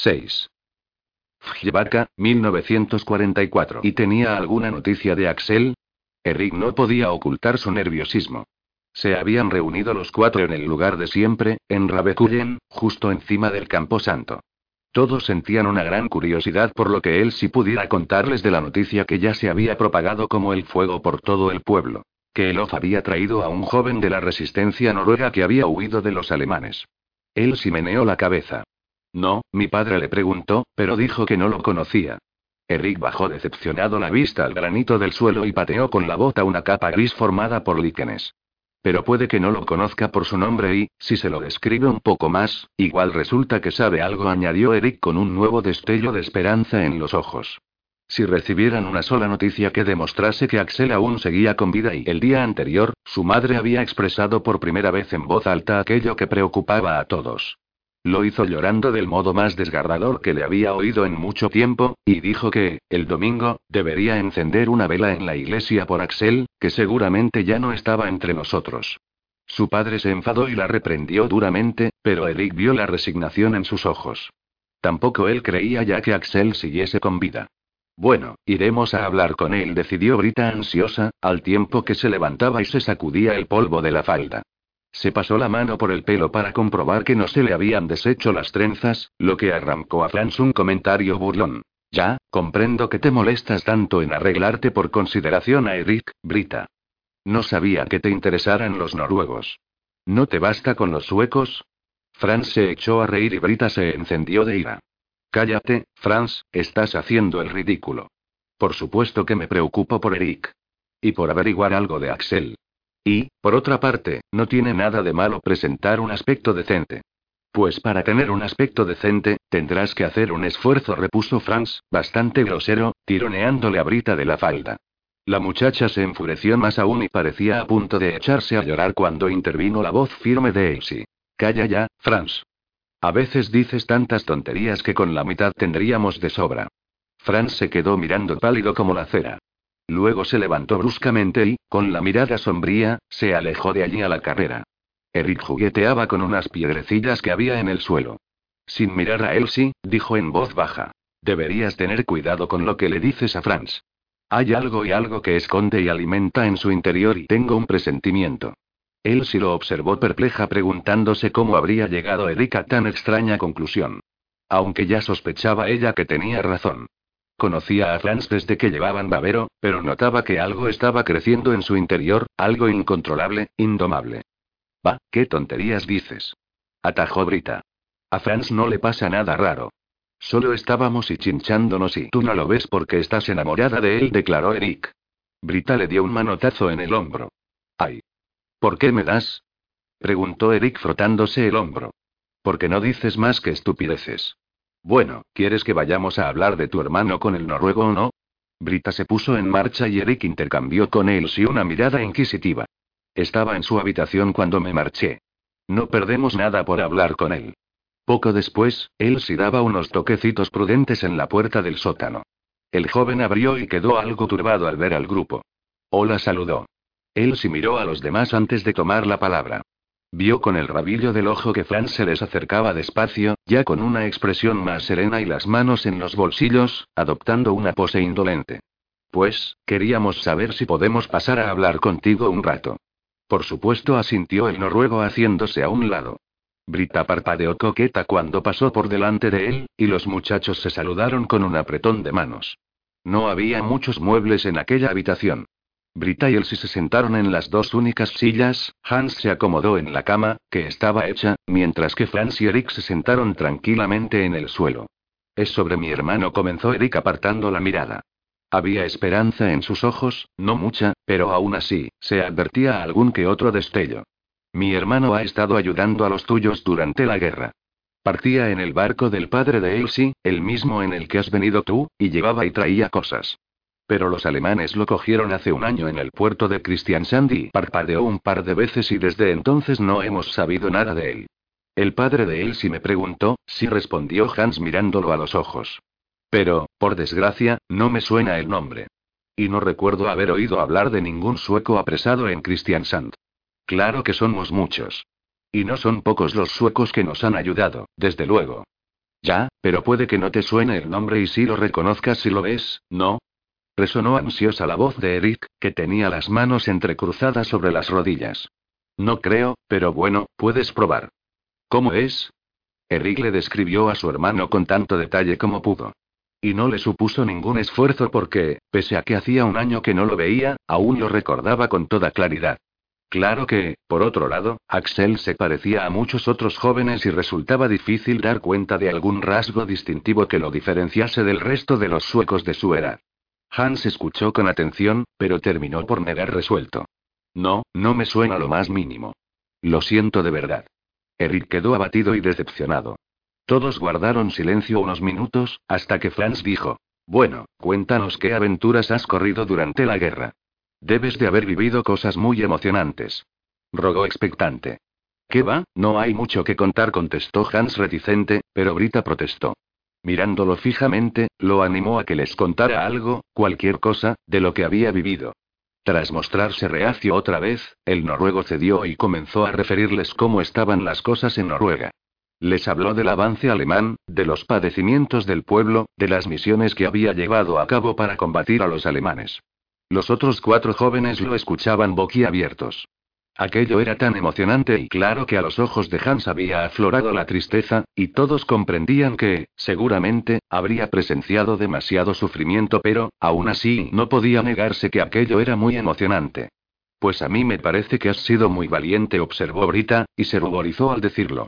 6. Fjebaka, 1944. ¿Y tenía alguna noticia de Axel? Eric no podía ocultar su nerviosismo. Se habían reunido los cuatro en el lugar de siempre, en Rabekullen, justo encima del camposanto. Todos sentían una gran curiosidad por lo que él sí pudiera contarles de la noticia que ya se había propagado como el fuego por todo el pueblo. Que Elof había traído a un joven de la resistencia noruega que había huido de los alemanes. Él sí meneó la cabeza. No, mi padre le preguntó, pero dijo que no lo conocía. Eric bajó decepcionado la vista al granito del suelo y pateó con la bota una capa gris formada por líquenes. Pero puede que no lo conozca por su nombre y, si se lo describe un poco más, igual resulta que sabe algo, añadió Eric con un nuevo destello de esperanza en los ojos. Si recibieran una sola noticia que demostrase que Axel aún seguía con vida y el día anterior, su madre había expresado por primera vez en voz alta aquello que preocupaba a todos. Lo hizo llorando del modo más desgarrador que le había oído en mucho tiempo, y dijo que, el domingo, debería encender una vela en la iglesia por Axel, que seguramente ya no estaba entre nosotros. Su padre se enfadó y la reprendió duramente, pero Eric vio la resignación en sus ojos. Tampoco él creía ya que Axel siguiese con vida. Bueno, iremos a hablar con él, decidió Brita ansiosa, al tiempo que se levantaba y se sacudía el polvo de la falda. Se pasó la mano por el pelo para comprobar que no se le habían deshecho las trenzas, lo que arrancó a Franz un comentario burlón. Ya, comprendo que te molestas tanto en arreglarte por consideración a Eric, Brita. No sabía que te interesaran los noruegos. ¿No te basta con los suecos? Franz se echó a reír y Brita se encendió de ira. Cállate, Franz, estás haciendo el ridículo. Por supuesto que me preocupo por Eric. Y por averiguar algo de Axel. Y, por otra parte, no tiene nada de malo presentar un aspecto decente. Pues para tener un aspecto decente, tendrás que hacer un esfuerzo, repuso Franz, bastante grosero, tironeándole a Brita de la falda. La muchacha se enfureció más aún y parecía a punto de echarse a llorar cuando intervino la voz firme de Elsie. Calla ya, Franz. A veces dices tantas tonterías que con la mitad tendríamos de sobra. Franz se quedó mirando pálido como la cera. Luego se levantó bruscamente y, con la mirada sombría, se alejó de allí a la carrera. Eric jugueteaba con unas piedrecillas que había en el suelo. Sin mirar a Elsie, dijo en voz baja. Deberías tener cuidado con lo que le dices a Franz. Hay algo y algo que esconde y alimenta en su interior y tengo un presentimiento. Elsie lo observó perpleja preguntándose cómo habría llegado Eric a tan extraña conclusión. Aunque ya sospechaba ella que tenía razón. Conocía a Franz desde que llevaban babero, pero notaba que algo estaba creciendo en su interior, algo incontrolable, indomable. Va, qué tonterías dices. Atajó Brita. A Franz no le pasa nada raro. Solo estábamos y chinchándonos y tú no lo ves porque estás enamorada de él, declaró Eric. Brita le dio un manotazo en el hombro. ¡Ay! ¿Por qué me das? preguntó Eric frotándose el hombro. Porque no dices más que estupideces. Bueno, ¿quieres que vayamos a hablar de tu hermano con el noruego o no? Brita se puso en marcha y Eric intercambió con él una mirada inquisitiva. Estaba en su habitación cuando me marché. No perdemos nada por hablar con él. Poco después, él sí daba unos toquecitos prudentes en la puerta del sótano. El joven abrió y quedó algo turbado al ver al grupo. Hola saludó. Él sí miró a los demás antes de tomar la palabra. Vio con el rabillo del ojo que Franz se les acercaba despacio, ya con una expresión más serena y las manos en los bolsillos, adoptando una pose indolente. Pues, queríamos saber si podemos pasar a hablar contigo un rato. Por supuesto, asintió el noruego haciéndose a un lado. Brita parpadeó coqueta cuando pasó por delante de él, y los muchachos se saludaron con un apretón de manos. No había muchos muebles en aquella habitación. Brita y Elsie se sentaron en las dos únicas sillas, Hans se acomodó en la cama, que estaba hecha, mientras que Franz y Eric se sentaron tranquilamente en el suelo. Es sobre mi hermano, comenzó Eric apartando la mirada. Había esperanza en sus ojos, no mucha, pero aún así, se advertía algún que otro destello. Mi hermano ha estado ayudando a los tuyos durante la guerra. Partía en el barco del padre de Elsie, el mismo en el que has venido tú, y llevaba y traía cosas. Pero los alemanes lo cogieron hace un año en el puerto de Christiansand y parpadeó un par de veces y desde entonces no hemos sabido nada de él. El padre de él sí me preguntó, sí respondió Hans mirándolo a los ojos. Pero, por desgracia, no me suena el nombre. Y no recuerdo haber oído hablar de ningún sueco apresado en Christiansand. Claro que somos muchos. Y no son pocos los suecos que nos han ayudado, desde luego. Ya, pero puede que no te suene el nombre y si lo reconozcas si lo ves, ¿no? Resonó ansiosa la voz de Eric, que tenía las manos entrecruzadas sobre las rodillas. No creo, pero bueno, puedes probar. ¿Cómo es? Eric le describió a su hermano con tanto detalle como pudo. Y no le supuso ningún esfuerzo porque, pese a que hacía un año que no lo veía, aún lo recordaba con toda claridad. Claro que, por otro lado, Axel se parecía a muchos otros jóvenes y resultaba difícil dar cuenta de algún rasgo distintivo que lo diferenciase del resto de los suecos de su era. Hans escuchó con atención, pero terminó por negar resuelto. No, no me suena lo más mínimo. Lo siento de verdad. Eric quedó abatido y decepcionado. Todos guardaron silencio unos minutos, hasta que Franz dijo, Bueno, cuéntanos qué aventuras has corrido durante la guerra. Debes de haber vivido cosas muy emocionantes. Rogó expectante. ¿Qué va? No hay mucho que contar, contestó Hans reticente, pero Brita protestó. Mirándolo fijamente, lo animó a que les contara algo, cualquier cosa, de lo que había vivido. Tras mostrarse reacio otra vez, el noruego cedió y comenzó a referirles cómo estaban las cosas en Noruega. Les habló del avance alemán, de los padecimientos del pueblo, de las misiones que había llevado a cabo para combatir a los alemanes. Los otros cuatro jóvenes lo escuchaban boquiabiertos. Aquello era tan emocionante y claro que a los ojos de Hans había aflorado la tristeza, y todos comprendían que, seguramente, habría presenciado demasiado sufrimiento, pero, aún así, no podía negarse que aquello era muy emocionante. Pues a mí me parece que has sido muy valiente, observó Brita, y se ruborizó al decirlo.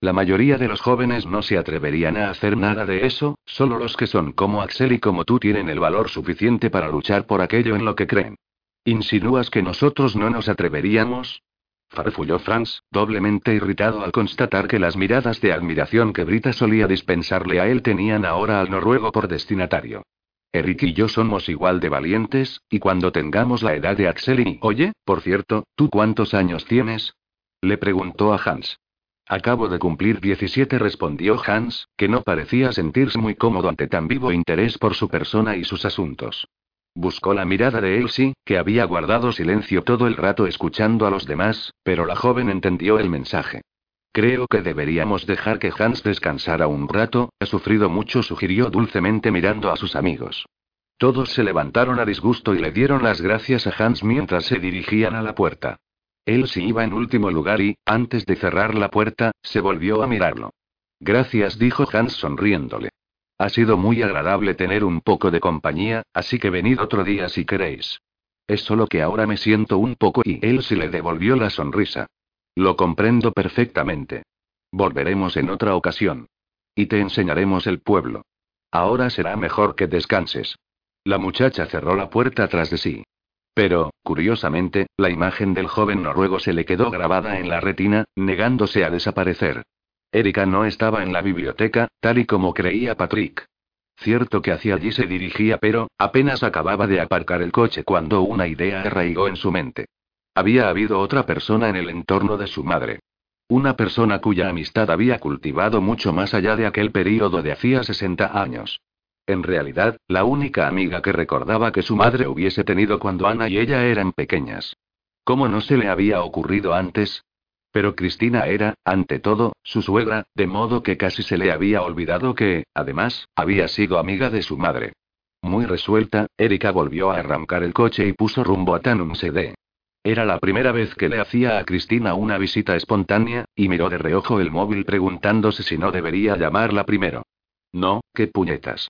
La mayoría de los jóvenes no se atreverían a hacer nada de eso, solo los que son como Axel y como tú tienen el valor suficiente para luchar por aquello en lo que creen. ¿Insinúas que nosotros no nos atreveríamos? Farfulló Franz, doblemente irritado al constatar que las miradas de admiración que Brita solía dispensarle a él tenían ahora al noruego por destinatario. Eric y yo somos igual de valientes, y cuando tengamos la edad de Axel y... Oye, por cierto, ¿tú cuántos años tienes? Le preguntó a Hans. Acabo de cumplir 17, respondió Hans, que no parecía sentirse muy cómodo ante tan vivo interés por su persona y sus asuntos. Buscó la mirada de Elsie, que había guardado silencio todo el rato escuchando a los demás, pero la joven entendió el mensaje. Creo que deberíamos dejar que Hans descansara un rato, ha sufrido mucho, sugirió dulcemente mirando a sus amigos. Todos se levantaron a disgusto y le dieron las gracias a Hans mientras se dirigían a la puerta. Él sí iba en último lugar y, antes de cerrar la puerta, se volvió a mirarlo. Gracias, dijo Hans sonriéndole. Ha sido muy agradable tener un poco de compañía, así que venid otro día si queréis. Es solo que ahora me siento un poco y él sí le devolvió la sonrisa. Lo comprendo perfectamente. Volveremos en otra ocasión. Y te enseñaremos el pueblo. Ahora será mejor que descanses. La muchacha cerró la puerta tras de sí. Pero, curiosamente, la imagen del joven noruego se le quedó grabada en la retina, negándose a desaparecer. Erika no estaba en la biblioteca, tal y como creía Patrick. Cierto que hacia allí se dirigía, pero, apenas acababa de aparcar el coche cuando una idea arraigó en su mente. Había habido otra persona en el entorno de su madre. Una persona cuya amistad había cultivado mucho más allá de aquel período de hacía 60 años. En realidad, la única amiga que recordaba que su madre hubiese tenido cuando Ana y ella eran pequeñas. ¿Cómo no se le había ocurrido antes? Pero Cristina era, ante todo, su suegra, de modo que casi se le había olvidado que, además, había sido amiga de su madre. Muy resuelta, Erika volvió a arrancar el coche y puso rumbo a Tanum Sede. Era la primera vez que le hacía a Cristina una visita espontánea, y miró de reojo el móvil preguntándose si no debería llamarla primero. No, qué puñetas.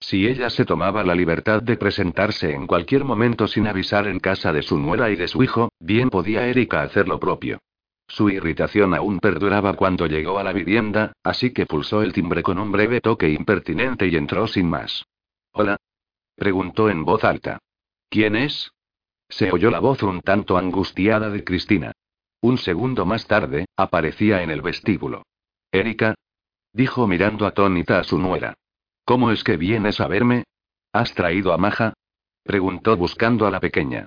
Si ella se tomaba la libertad de presentarse en cualquier momento sin avisar en casa de su nuera y de su hijo, bien podía Erika hacer lo propio. Su irritación aún perduraba cuando llegó a la vivienda, así que pulsó el timbre con un breve toque impertinente y entró sin más. Hola. preguntó en voz alta. ¿Quién es? Se oyó la voz un tanto angustiada de Cristina. Un segundo más tarde, aparecía en el vestíbulo. Erika. dijo mirando atónita a su nuera. ¿Cómo es que vienes a verme? ¿Has traído a Maja? preguntó buscando a la pequeña.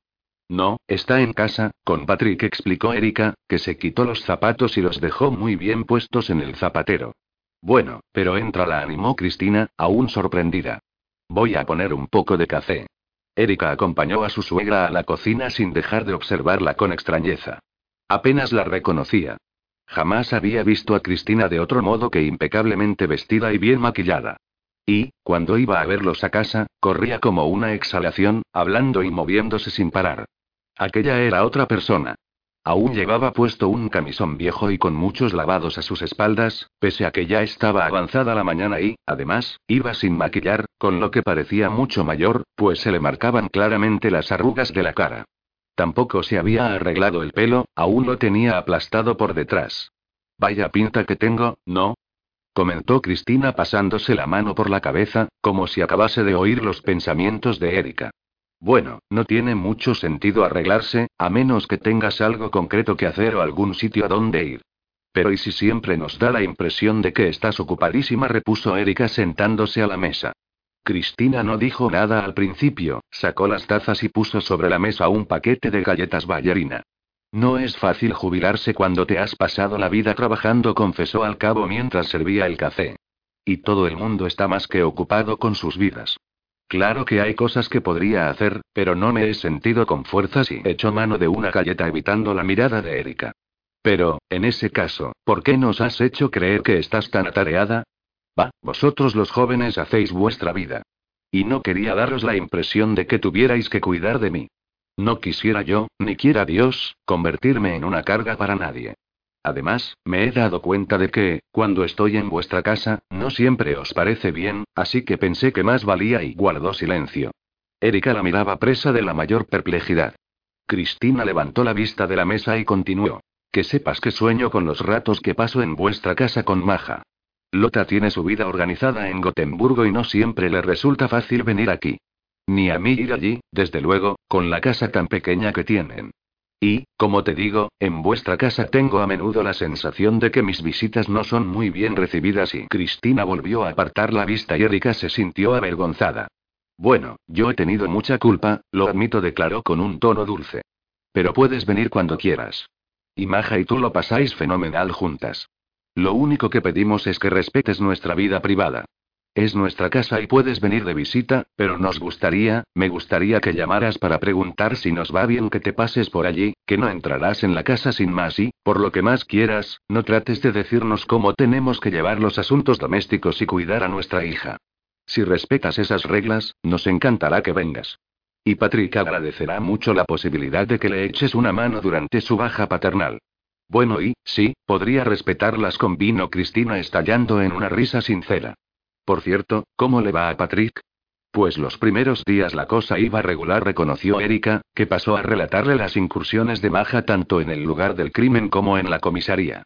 No, está en casa, con Patrick explicó Erika, que se quitó los zapatos y los dejó muy bien puestos en el zapatero. Bueno, pero entra, la animó Cristina, aún sorprendida. Voy a poner un poco de café. Erika acompañó a su suegra a la cocina sin dejar de observarla con extrañeza. Apenas la reconocía. Jamás había visto a Cristina de otro modo que impecablemente vestida y bien maquillada. Y, cuando iba a verlos a casa, corría como una exhalación, hablando y moviéndose sin parar. Aquella era otra persona. Aún llevaba puesto un camisón viejo y con muchos lavados a sus espaldas, pese a que ya estaba avanzada la mañana y, además, iba sin maquillar, con lo que parecía mucho mayor, pues se le marcaban claramente las arrugas de la cara. Tampoco se había arreglado el pelo, aún lo tenía aplastado por detrás. Vaya pinta que tengo, ¿no? comentó Cristina pasándose la mano por la cabeza, como si acabase de oír los pensamientos de Erika. Bueno, no tiene mucho sentido arreglarse, a menos que tengas algo concreto que hacer o algún sitio a donde ir. Pero ¿y si siempre nos da la impresión de que estás ocupadísima? repuso Erika sentándose a la mesa. Cristina no dijo nada al principio, sacó las tazas y puso sobre la mesa un paquete de galletas ballerina. No es fácil jubilarse cuando te has pasado la vida trabajando, confesó al cabo mientras servía el café. Y todo el mundo está más que ocupado con sus vidas. Claro que hay cosas que podría hacer, pero no me he sentido con fuerzas y echó mano de una galleta evitando la mirada de Erika. Pero, en ese caso, ¿por qué nos has hecho creer que estás tan atareada? Va, vosotros los jóvenes hacéis vuestra vida. Y no quería daros la impresión de que tuvierais que cuidar de mí. No quisiera yo, ni quiera Dios, convertirme en una carga para nadie. Además, me he dado cuenta de que, cuando estoy en vuestra casa, no siempre os parece bien, así que pensé que más valía y guardó silencio. Erika la miraba presa de la mayor perplejidad. Cristina levantó la vista de la mesa y continuó. Que sepas que sueño con los ratos que paso en vuestra casa con Maja. Lota tiene su vida organizada en Gotemburgo y no siempre le resulta fácil venir aquí. Ni a mí ir allí, desde luego, con la casa tan pequeña que tienen. Y, como te digo, en vuestra casa tengo a menudo la sensación de que mis visitas no son muy bien recibidas y Cristina volvió a apartar la vista y Erika se sintió avergonzada. Bueno, yo he tenido mucha culpa, lo admito, declaró con un tono dulce. Pero puedes venir cuando quieras. Y Maja y tú lo pasáis fenomenal juntas. Lo único que pedimos es que respetes nuestra vida privada. Es nuestra casa y puedes venir de visita, pero nos gustaría, me gustaría que llamaras para preguntar si nos va bien que te pases por allí, que no entrarás en la casa sin más y, por lo que más quieras, no trates de decirnos cómo tenemos que llevar los asuntos domésticos y cuidar a nuestra hija. Si respetas esas reglas, nos encantará que vengas. Y Patrick agradecerá mucho la posibilidad de que le eches una mano durante su baja paternal. Bueno, y, sí, podría respetarlas con vino Cristina estallando en una risa sincera. Por cierto, ¿cómo le va a Patrick? Pues los primeros días la cosa iba regular, reconoció Erika, que pasó a relatarle las incursiones de Maja tanto en el lugar del crimen como en la comisaría.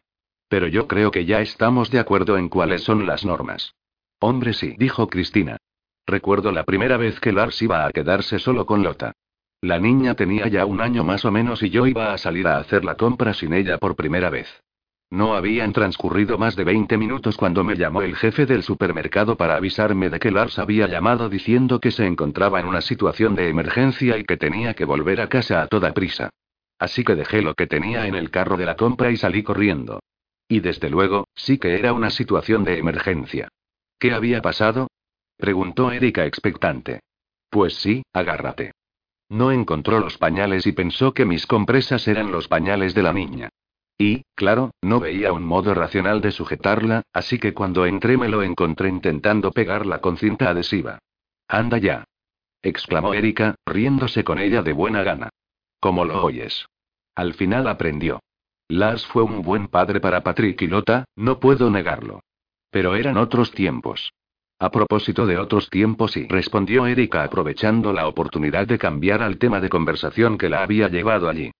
Pero yo creo que ya estamos de acuerdo en cuáles son las normas. Hombre, sí, dijo Cristina. Recuerdo la primera vez que Lars iba a quedarse solo con Lota. La niña tenía ya un año más o menos y yo iba a salir a hacer la compra sin ella por primera vez. No habían transcurrido más de 20 minutos cuando me llamó el jefe del supermercado para avisarme de que Lars había llamado diciendo que se encontraba en una situación de emergencia y que tenía que volver a casa a toda prisa. Así que dejé lo que tenía en el carro de la compra y salí corriendo. Y desde luego, sí que era una situación de emergencia. ¿Qué había pasado? preguntó Erika expectante. Pues sí, agárrate. No encontró los pañales y pensó que mis compresas eran los pañales de la niña. Y, claro, no veía un modo racional de sujetarla, así que cuando entré me lo encontré intentando pegarla con cinta adhesiva. Anda ya. exclamó Erika, riéndose con ella de buena gana. ¿Cómo lo oyes? Al final aprendió. Lars fue un buen padre para Patrick y Lota, no puedo negarlo. Pero eran otros tiempos. A propósito de otros tiempos y respondió Erika aprovechando la oportunidad de cambiar al tema de conversación que la había llevado allí.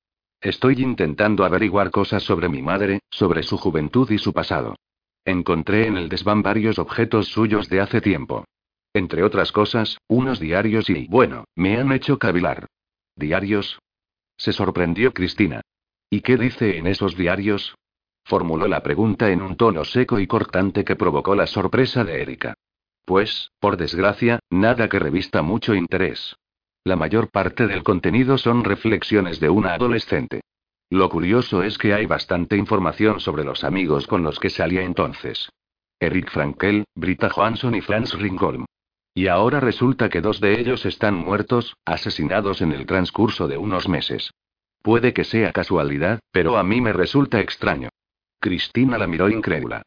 Estoy intentando averiguar cosas sobre mi madre, sobre su juventud y su pasado. Encontré en el desván varios objetos suyos de hace tiempo. Entre otras cosas, unos diarios y, bueno, me han hecho cavilar. ¿Diarios? Se sorprendió Cristina. ¿Y qué dice en esos diarios? Formuló la pregunta en un tono seco y cortante que provocó la sorpresa de Erika. Pues, por desgracia, nada que revista mucho interés. La mayor parte del contenido son reflexiones de una adolescente. Lo curioso es que hay bastante información sobre los amigos con los que salía entonces. Eric Frankel, Brita Johansson y Franz Ringholm. Y ahora resulta que dos de ellos están muertos, asesinados en el transcurso de unos meses. Puede que sea casualidad, pero a mí me resulta extraño. Cristina la miró incrédula.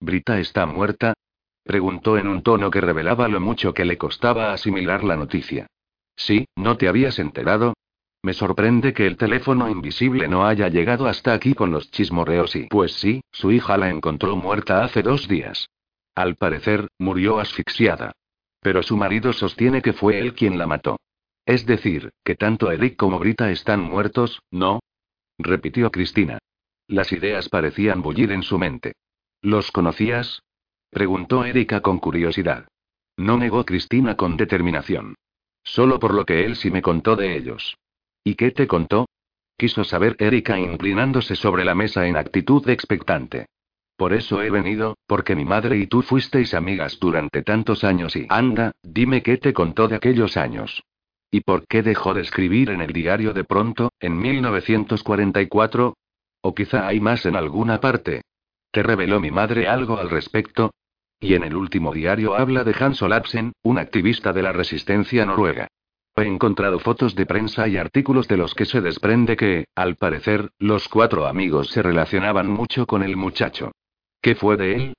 ¿Brita está muerta? Preguntó en un tono que revelaba lo mucho que le costaba asimilar la noticia. Sí, ¿no te habías enterado? Me sorprende que el teléfono invisible no haya llegado hasta aquí con los chismorreos y... Pues sí, su hija la encontró muerta hace dos días. Al parecer, murió asfixiada. Pero su marido sostiene que fue él quien la mató. Es decir, que tanto Eric como Brita están muertos, ¿no? repitió Cristina. Las ideas parecían bullir en su mente. ¿Los conocías? preguntó Erika con curiosidad. No negó Cristina con determinación. Solo por lo que él sí me contó de ellos. ¿Y qué te contó? Quiso saber Erika inclinándose sobre la mesa en actitud expectante. Por eso he venido, porque mi madre y tú fuisteis amigas durante tantos años y... Anda, dime qué te contó de aquellos años. ¿Y por qué dejó de escribir en el diario de pronto, en 1944? O quizá hay más en alguna parte. ¿Te reveló mi madre algo al respecto? Y en el último diario habla de Hans Olafsen, un activista de la resistencia noruega. He encontrado fotos de prensa y artículos de los que se desprende que, al parecer, los cuatro amigos se relacionaban mucho con el muchacho. ¿Qué fue de él?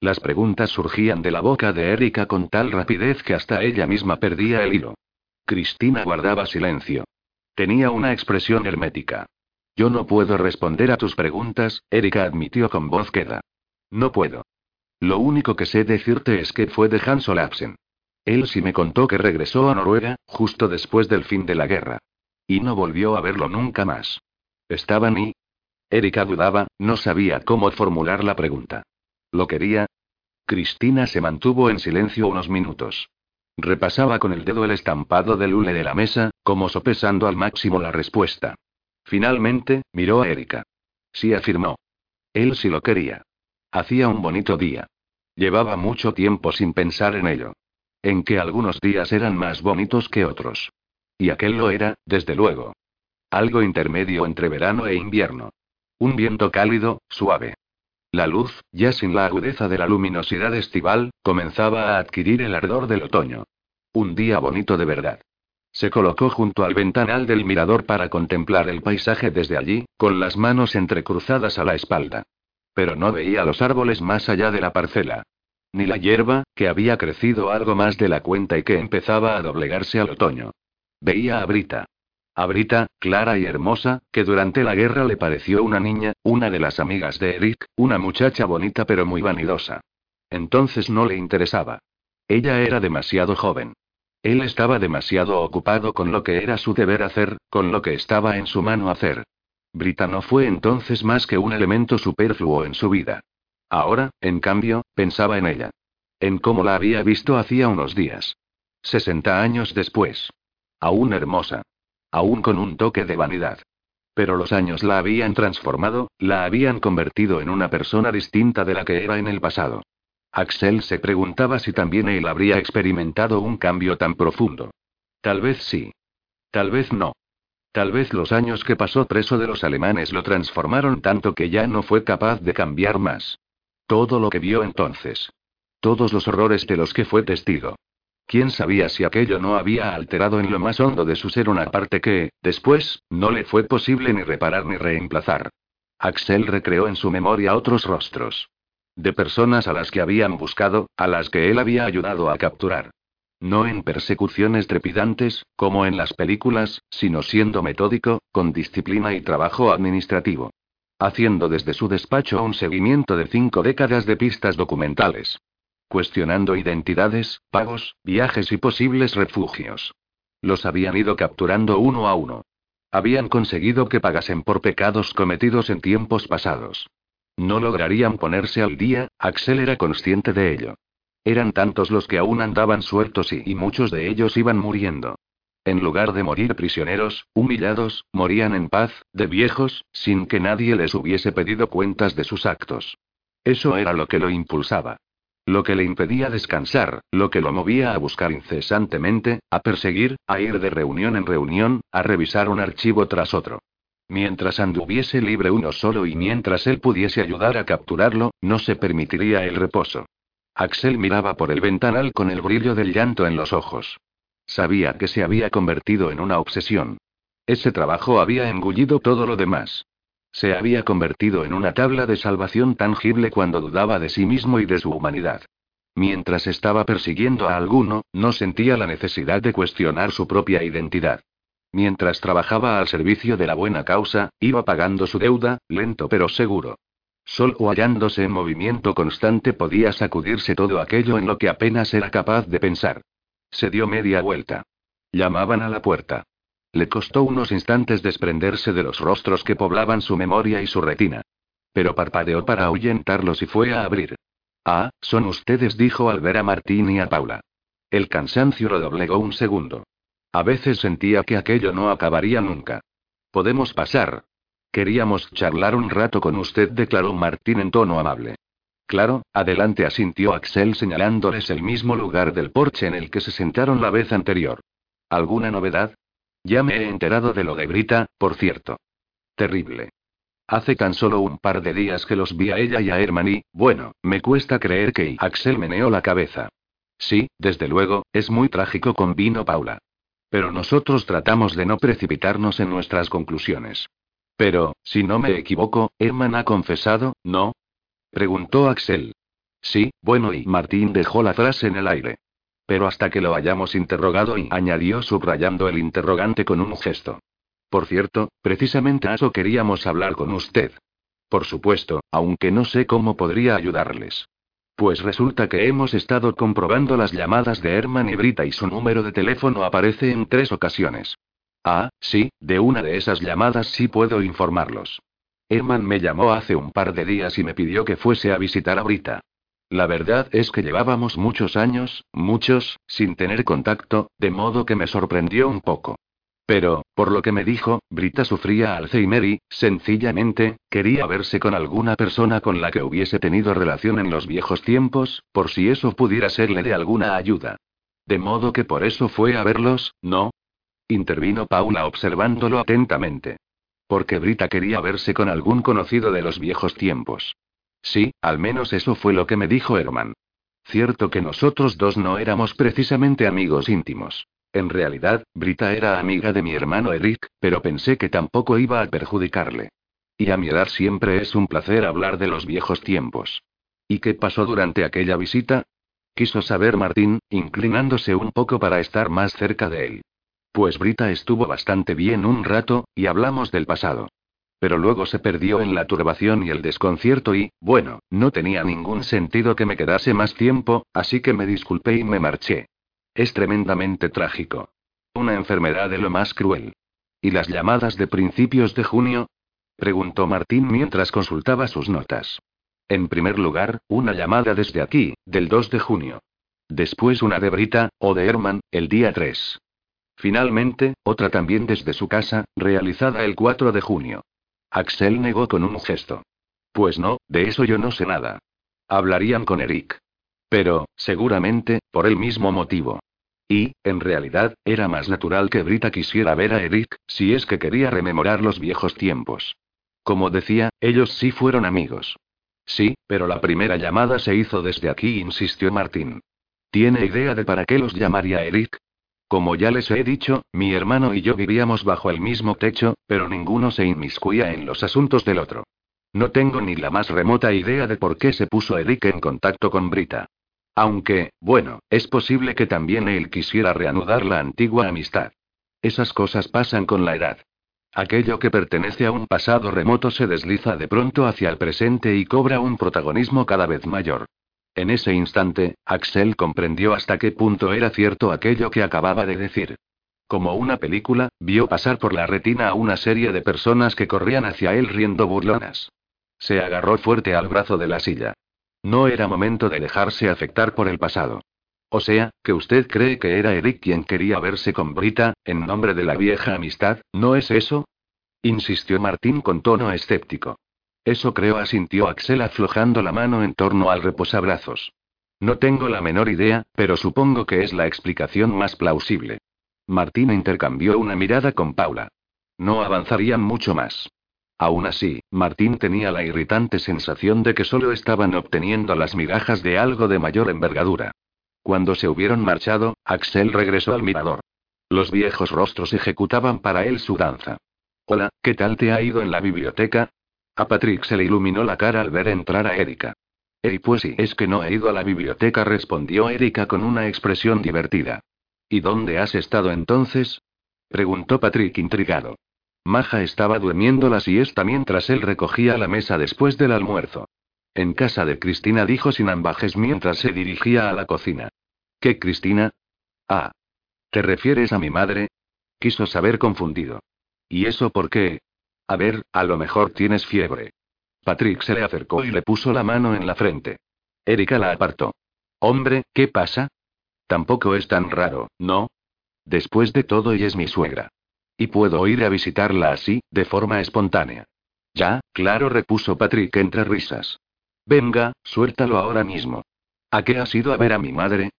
Las preguntas surgían de la boca de Erika con tal rapidez que hasta ella misma perdía el hilo. Cristina guardaba silencio. Tenía una expresión hermética. Yo no puedo responder a tus preguntas, Erika admitió con voz queda. No puedo. Lo único que sé decirte es que fue de Hans Olafsen. Él sí me contó que regresó a Noruega, justo después del fin de la guerra. Y no volvió a verlo nunca más. ¿Estaban y? Erika dudaba, no sabía cómo formular la pregunta. ¿Lo quería? Cristina se mantuvo en silencio unos minutos. Repasaba con el dedo el estampado del hule de la mesa, como sopesando al máximo la respuesta. Finalmente, miró a Erika. Sí afirmó. Él sí lo quería. Hacía un bonito día. Llevaba mucho tiempo sin pensar en ello. En que algunos días eran más bonitos que otros. Y aquel lo era, desde luego. Algo intermedio entre verano e invierno. Un viento cálido, suave. La luz, ya sin la agudeza de la luminosidad estival, comenzaba a adquirir el ardor del otoño. Un día bonito de verdad. Se colocó junto al ventanal del mirador para contemplar el paisaje desde allí, con las manos entrecruzadas a la espalda. Pero no veía los árboles más allá de la parcela. Ni la hierba, que había crecido algo más de la cuenta y que empezaba a doblegarse al otoño. Veía a Brita. A Brita, clara y hermosa, que durante la guerra le pareció una niña, una de las amigas de Eric, una muchacha bonita pero muy vanidosa. Entonces no le interesaba. Ella era demasiado joven. Él estaba demasiado ocupado con lo que era su deber hacer, con lo que estaba en su mano hacer. Brita no fue entonces más que un elemento superfluo en su vida. Ahora, en cambio, pensaba en ella. En cómo la había visto hacía unos días. Sesenta años después. Aún hermosa. Aún con un toque de vanidad. Pero los años la habían transformado, la habían convertido en una persona distinta de la que era en el pasado. Axel se preguntaba si también él habría experimentado un cambio tan profundo. Tal vez sí. Tal vez no. Tal vez los años que pasó preso de los alemanes lo transformaron tanto que ya no fue capaz de cambiar más. Todo lo que vio entonces. Todos los horrores de los que fue testigo. ¿Quién sabía si aquello no había alterado en lo más hondo de su ser una parte que, después, no le fue posible ni reparar ni reemplazar? Axel recreó en su memoria otros rostros. De personas a las que habían buscado, a las que él había ayudado a capturar. No en persecuciones trepidantes, como en las películas, sino siendo metódico, con disciplina y trabajo administrativo haciendo desde su despacho un seguimiento de cinco décadas de pistas documentales. Cuestionando identidades, pagos, viajes y posibles refugios. Los habían ido capturando uno a uno. Habían conseguido que pagasen por pecados cometidos en tiempos pasados. No lograrían ponerse al día, Axel era consciente de ello. Eran tantos los que aún andaban sueltos y, y muchos de ellos iban muriendo. En lugar de morir prisioneros, humillados, morían en paz, de viejos, sin que nadie les hubiese pedido cuentas de sus actos. Eso era lo que lo impulsaba. Lo que le impedía descansar, lo que lo movía a buscar incesantemente, a perseguir, a ir de reunión en reunión, a revisar un archivo tras otro. Mientras anduviese libre uno solo y mientras él pudiese ayudar a capturarlo, no se permitiría el reposo. Axel miraba por el ventanal con el brillo del llanto en los ojos. Sabía que se había convertido en una obsesión. Ese trabajo había engullido todo lo demás. Se había convertido en una tabla de salvación tangible cuando dudaba de sí mismo y de su humanidad. Mientras estaba persiguiendo a alguno, no sentía la necesidad de cuestionar su propia identidad. Mientras trabajaba al servicio de la buena causa, iba pagando su deuda, lento pero seguro. Solo hallándose en movimiento constante podía sacudirse todo aquello en lo que apenas era capaz de pensar. Se dio media vuelta. Llamaban a la puerta. Le costó unos instantes desprenderse de los rostros que poblaban su memoria y su retina. Pero parpadeó para ahuyentarlos y fue a abrir. Ah, son ustedes, dijo al ver a Martín y a Paula. El cansancio lo doblegó un segundo. A veces sentía que aquello no acabaría nunca. Podemos pasar, Queríamos charlar un rato con usted, declaró Martín en tono amable. Claro, adelante asintió Axel señalándoles el mismo lugar del porche en el que se sentaron la vez anterior. ¿Alguna novedad? Ya me he enterado de lo de Brita, por cierto. Terrible. Hace tan solo un par de días que los vi a ella y a Herman bueno, me cuesta creer que... Axel meneó la cabeza. Sí, desde luego, es muy trágico, convino Paula. Pero nosotros tratamos de no precipitarnos en nuestras conclusiones. Pero, si no me equivoco, Herman ha confesado, ¿no? Preguntó Axel. Sí, bueno, y Martín dejó la frase en el aire. Pero hasta que lo hayamos interrogado y añadió subrayando el interrogante con un gesto. Por cierto, precisamente a eso queríamos hablar con usted. Por supuesto, aunque no sé cómo podría ayudarles. Pues resulta que hemos estado comprobando las llamadas de Herman y Brita y su número de teléfono aparece en tres ocasiones. Ah, sí, de una de esas llamadas sí puedo informarlos. Herman me llamó hace un par de días y me pidió que fuese a visitar a Brita. La verdad es que llevábamos muchos años, muchos, sin tener contacto, de modo que me sorprendió un poco. Pero, por lo que me dijo, Brita sufría Alzheimer y, sencillamente, quería verse con alguna persona con la que hubiese tenido relación en los viejos tiempos, por si eso pudiera serle de alguna ayuda. De modo que por eso fue a verlos, ¿no? Intervino Paula observándolo atentamente. Porque Brita quería verse con algún conocido de los viejos tiempos. Sí, al menos eso fue lo que me dijo Herman. Cierto que nosotros dos no éramos precisamente amigos íntimos. En realidad, Brita era amiga de mi hermano Eric, pero pensé que tampoco iba a perjudicarle. Y a mi edad siempre es un placer hablar de los viejos tiempos. ¿Y qué pasó durante aquella visita? Quiso saber Martín, inclinándose un poco para estar más cerca de él. Pues Brita estuvo bastante bien un rato, y hablamos del pasado. Pero luego se perdió en la turbación y el desconcierto y, bueno, no tenía ningún sentido que me quedase más tiempo, así que me disculpé y me marché. Es tremendamente trágico. Una enfermedad de lo más cruel. ¿Y las llamadas de principios de junio? preguntó Martín mientras consultaba sus notas. En primer lugar, una llamada desde aquí, del 2 de junio. Después una de Brita, o de Herman, el día 3. Finalmente, otra también desde su casa, realizada el 4 de junio. Axel negó con un gesto. Pues no, de eso yo no sé nada. Hablarían con Eric. Pero, seguramente, por el mismo motivo. Y, en realidad, era más natural que Brita quisiera ver a Eric, si es que quería rememorar los viejos tiempos. Como decía, ellos sí fueron amigos. Sí, pero la primera llamada se hizo desde aquí, insistió Martín. ¿Tiene idea de para qué los llamaría Eric? Como ya les he dicho, mi hermano y yo vivíamos bajo el mismo techo, pero ninguno se inmiscuía en los asuntos del otro. No tengo ni la más remota idea de por qué se puso Eric en contacto con Brita. Aunque, bueno, es posible que también él quisiera reanudar la antigua amistad. Esas cosas pasan con la edad. Aquello que pertenece a un pasado remoto se desliza de pronto hacia el presente y cobra un protagonismo cada vez mayor. En ese instante, Axel comprendió hasta qué punto era cierto aquello que acababa de decir. Como una película, vio pasar por la retina a una serie de personas que corrían hacia él riendo burlonas. Se agarró fuerte al brazo de la silla. No era momento de dejarse afectar por el pasado. O sea, que usted cree que era Eric quien quería verse con Brita, en nombre de la vieja amistad, ¿no es eso? insistió Martín con tono escéptico. Eso creo, asintió Axel aflojando la mano en torno al reposabrazos. No tengo la menor idea, pero supongo que es la explicación más plausible. Martín intercambió una mirada con Paula. No avanzarían mucho más. Aún así, Martín tenía la irritante sensación de que solo estaban obteniendo las migajas de algo de mayor envergadura. Cuando se hubieron marchado, Axel regresó al mirador. Los viejos rostros ejecutaban para él su danza. Hola, ¿qué tal te ha ido en la biblioteca? A Patrick se le iluminó la cara al ver entrar a Erika. Ey, pues sí, es que no he ido a la biblioteca, respondió Erika con una expresión divertida. ¿Y dónde has estado entonces? preguntó Patrick intrigado. Maja estaba durmiendo la siesta mientras él recogía la mesa después del almuerzo. En casa de Cristina dijo sin ambajes mientras se dirigía a la cocina. ¿Qué, Cristina? Ah. ¿Te refieres a mi madre? Quiso saber confundido. ¿Y eso por qué? A ver, a lo mejor tienes fiebre. Patrick se le acercó y le puso la mano en la frente. Erika la apartó. Hombre, ¿qué pasa? Tampoco es tan raro, ¿no? Después de todo, ella es mi suegra. Y puedo ir a visitarla así, de forma espontánea. Ya, claro, repuso Patrick entre risas. Venga, suéltalo ahora mismo. ¿A qué has ido a ver a mi madre?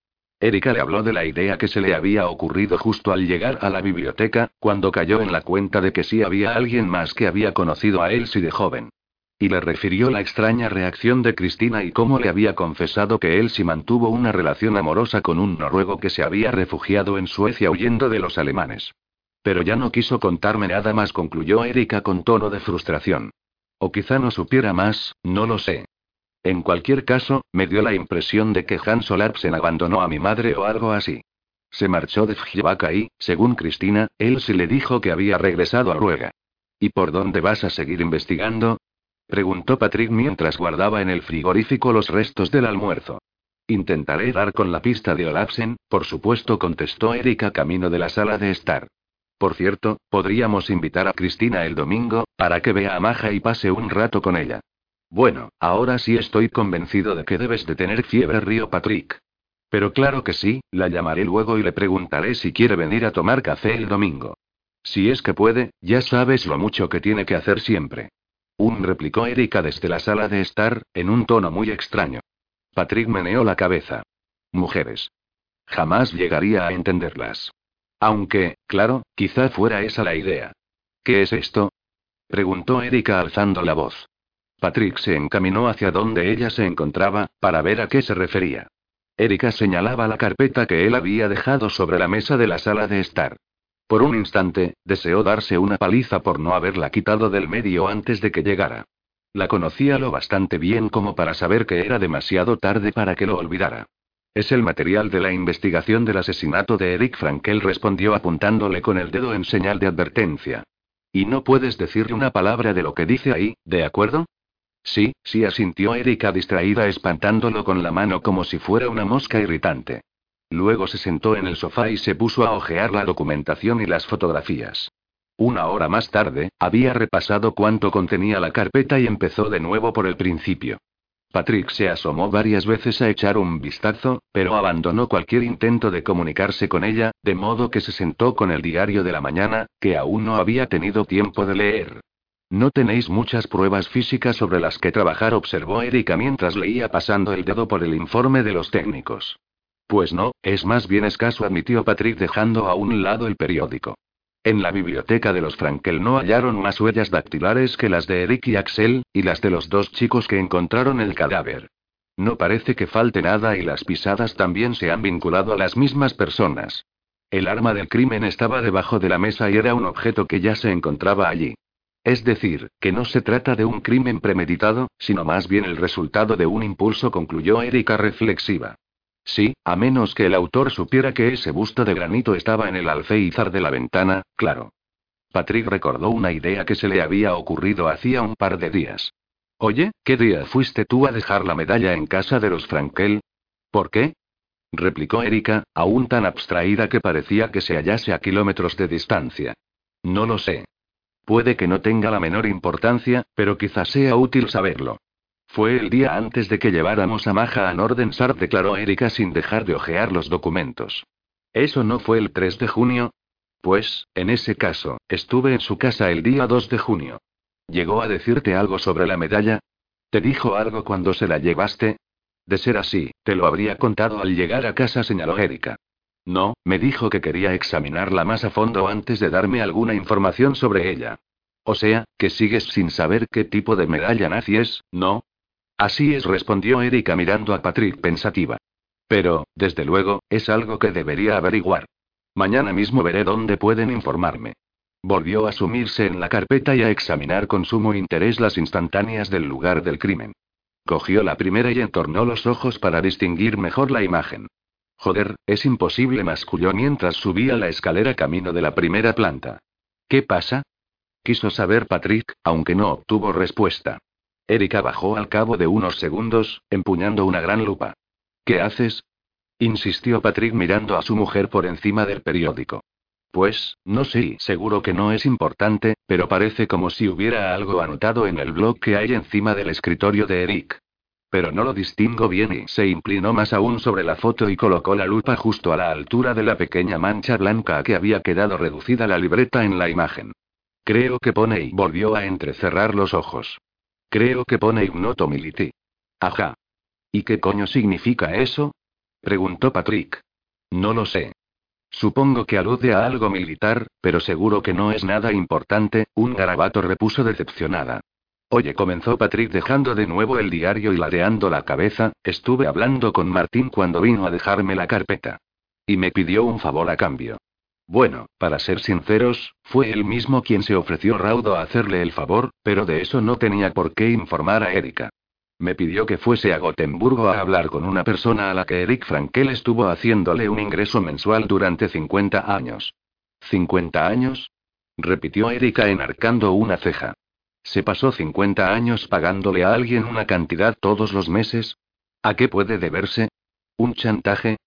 Erika le habló de la idea que se le había ocurrido justo al llegar a la biblioteca, cuando cayó en la cuenta de que sí había alguien más que había conocido a Elsie de joven. Y le refirió la extraña reacción de Cristina y cómo le había confesado que Elsie mantuvo una relación amorosa con un noruego que se había refugiado en Suecia huyendo de los alemanes. Pero ya no quiso contarme nada más, concluyó Erika con tono de frustración. O quizá no supiera más, no lo sé. En cualquier caso, me dio la impresión de que Hans Olapsen abandonó a mi madre o algo así. Se marchó de Fjibaka y, según Cristina, él sí le dijo que había regresado a Ruega. ¿Y por dónde vas a seguir investigando? preguntó Patrick mientras guardaba en el frigorífico los restos del almuerzo. Intentaré dar con la pista de Olapsen, por supuesto, contestó Erika camino de la sala de estar. Por cierto, podríamos invitar a Cristina el domingo, para que vea a Maja y pase un rato con ella. Bueno, ahora sí estoy convencido de que debes de tener fiebre, Río Patrick. Pero claro que sí, la llamaré luego y le preguntaré si quiere venir a tomar café el domingo. Si es que puede, ya sabes lo mucho que tiene que hacer siempre. Un replicó Erika desde la sala de estar, en un tono muy extraño. Patrick meneó la cabeza. Mujeres. Jamás llegaría a entenderlas. Aunque, claro, quizá fuera esa la idea. ¿Qué es esto? preguntó Erika alzando la voz. Patrick se encaminó hacia donde ella se encontraba, para ver a qué se refería. Erika señalaba la carpeta que él había dejado sobre la mesa de la sala de estar. Por un instante, deseó darse una paliza por no haberla quitado del medio antes de que llegara. La conocía lo bastante bien como para saber que era demasiado tarde para que lo olvidara. Es el material de la investigación del asesinato de Eric Frankel, respondió apuntándole con el dedo en señal de advertencia. Y no puedes decirle una palabra de lo que dice ahí, ¿de acuerdo? Sí, sí, asintió Erika distraída espantándolo con la mano como si fuera una mosca irritante. Luego se sentó en el sofá y se puso a hojear la documentación y las fotografías. Una hora más tarde, había repasado cuánto contenía la carpeta y empezó de nuevo por el principio. Patrick se asomó varias veces a echar un vistazo, pero abandonó cualquier intento de comunicarse con ella, de modo que se sentó con el diario de la mañana, que aún no había tenido tiempo de leer. No tenéis muchas pruebas físicas sobre las que trabajar, observó Erika mientras leía pasando el dedo por el informe de los técnicos. Pues no, es más bien escaso, admitió Patrick dejando a un lado el periódico. En la biblioteca de los Frankel no hallaron más huellas dactilares que las de Eric y Axel, y las de los dos chicos que encontraron el cadáver. No parece que falte nada y las pisadas también se han vinculado a las mismas personas. El arma del crimen estaba debajo de la mesa y era un objeto que ya se encontraba allí. Es decir, que no se trata de un crimen premeditado, sino más bien el resultado de un impulso, concluyó Erika reflexiva. Sí, a menos que el autor supiera que ese busto de granito estaba en el alféizar de la ventana, claro. Patrick recordó una idea que se le había ocurrido hacía un par de días. Oye, ¿qué día fuiste tú a dejar la medalla en casa de los Frankel? ¿Por qué? replicó Erika, aún tan abstraída que parecía que se hallase a kilómetros de distancia. No lo sé. Puede que no tenga la menor importancia, pero quizás sea útil saberlo. Fue el día antes de que lleváramos a Maja a Nordensart, declaró Erika sin dejar de ojear los documentos. ¿Eso no fue el 3 de junio? Pues, en ese caso, estuve en su casa el día 2 de junio. ¿Llegó a decirte algo sobre la medalla? ¿Te dijo algo cuando se la llevaste? De ser así, te lo habría contado al llegar a casa, señaló Erika. No, me dijo que quería examinarla más a fondo antes de darme alguna información sobre ella. O sea, que sigues sin saber qué tipo de medalla nazi es, ¿no? Así es, respondió Erika mirando a Patrick pensativa. Pero, desde luego, es algo que debería averiguar. Mañana mismo veré dónde pueden informarme. Volvió a sumirse en la carpeta y a examinar con sumo interés las instantáneas del lugar del crimen. Cogió la primera y entornó los ojos para distinguir mejor la imagen. Joder, es imposible, masculló mientras subía la escalera camino de la primera planta. ¿Qué pasa? Quiso saber Patrick, aunque no obtuvo respuesta. Erika bajó al cabo de unos segundos, empuñando una gran lupa. ¿Qué haces? insistió Patrick mirando a su mujer por encima del periódico. Pues, no sé, seguro que no es importante, pero parece como si hubiera algo anotado en el blog que hay encima del escritorio de Eric. Pero no lo distingo bien y se inclinó más aún sobre la foto y colocó la lupa justo a la altura de la pequeña mancha blanca que había quedado reducida la libreta en la imagen. Creo que pone y volvió a entrecerrar los ojos. Creo que pone ignoto militi. Ajá. ¿Y qué coño significa eso? preguntó Patrick. No lo sé. Supongo que alude a algo militar, pero seguro que no es nada importante, un garabato repuso decepcionada. Oye, comenzó Patrick dejando de nuevo el diario y ladeando la cabeza, estuve hablando con Martín cuando vino a dejarme la carpeta. Y me pidió un favor a cambio. Bueno, para ser sinceros, fue él mismo quien se ofreció raudo a hacerle el favor, pero de eso no tenía por qué informar a Erika. Me pidió que fuese a Gotemburgo a hablar con una persona a la que Eric Frankel estuvo haciéndole un ingreso mensual durante 50 años. ¿50 años? repitió Erika enarcando una ceja. ¿Se pasó 50 años pagándole a alguien una cantidad todos los meses? ¿A qué puede deberse? ¿Un chantaje?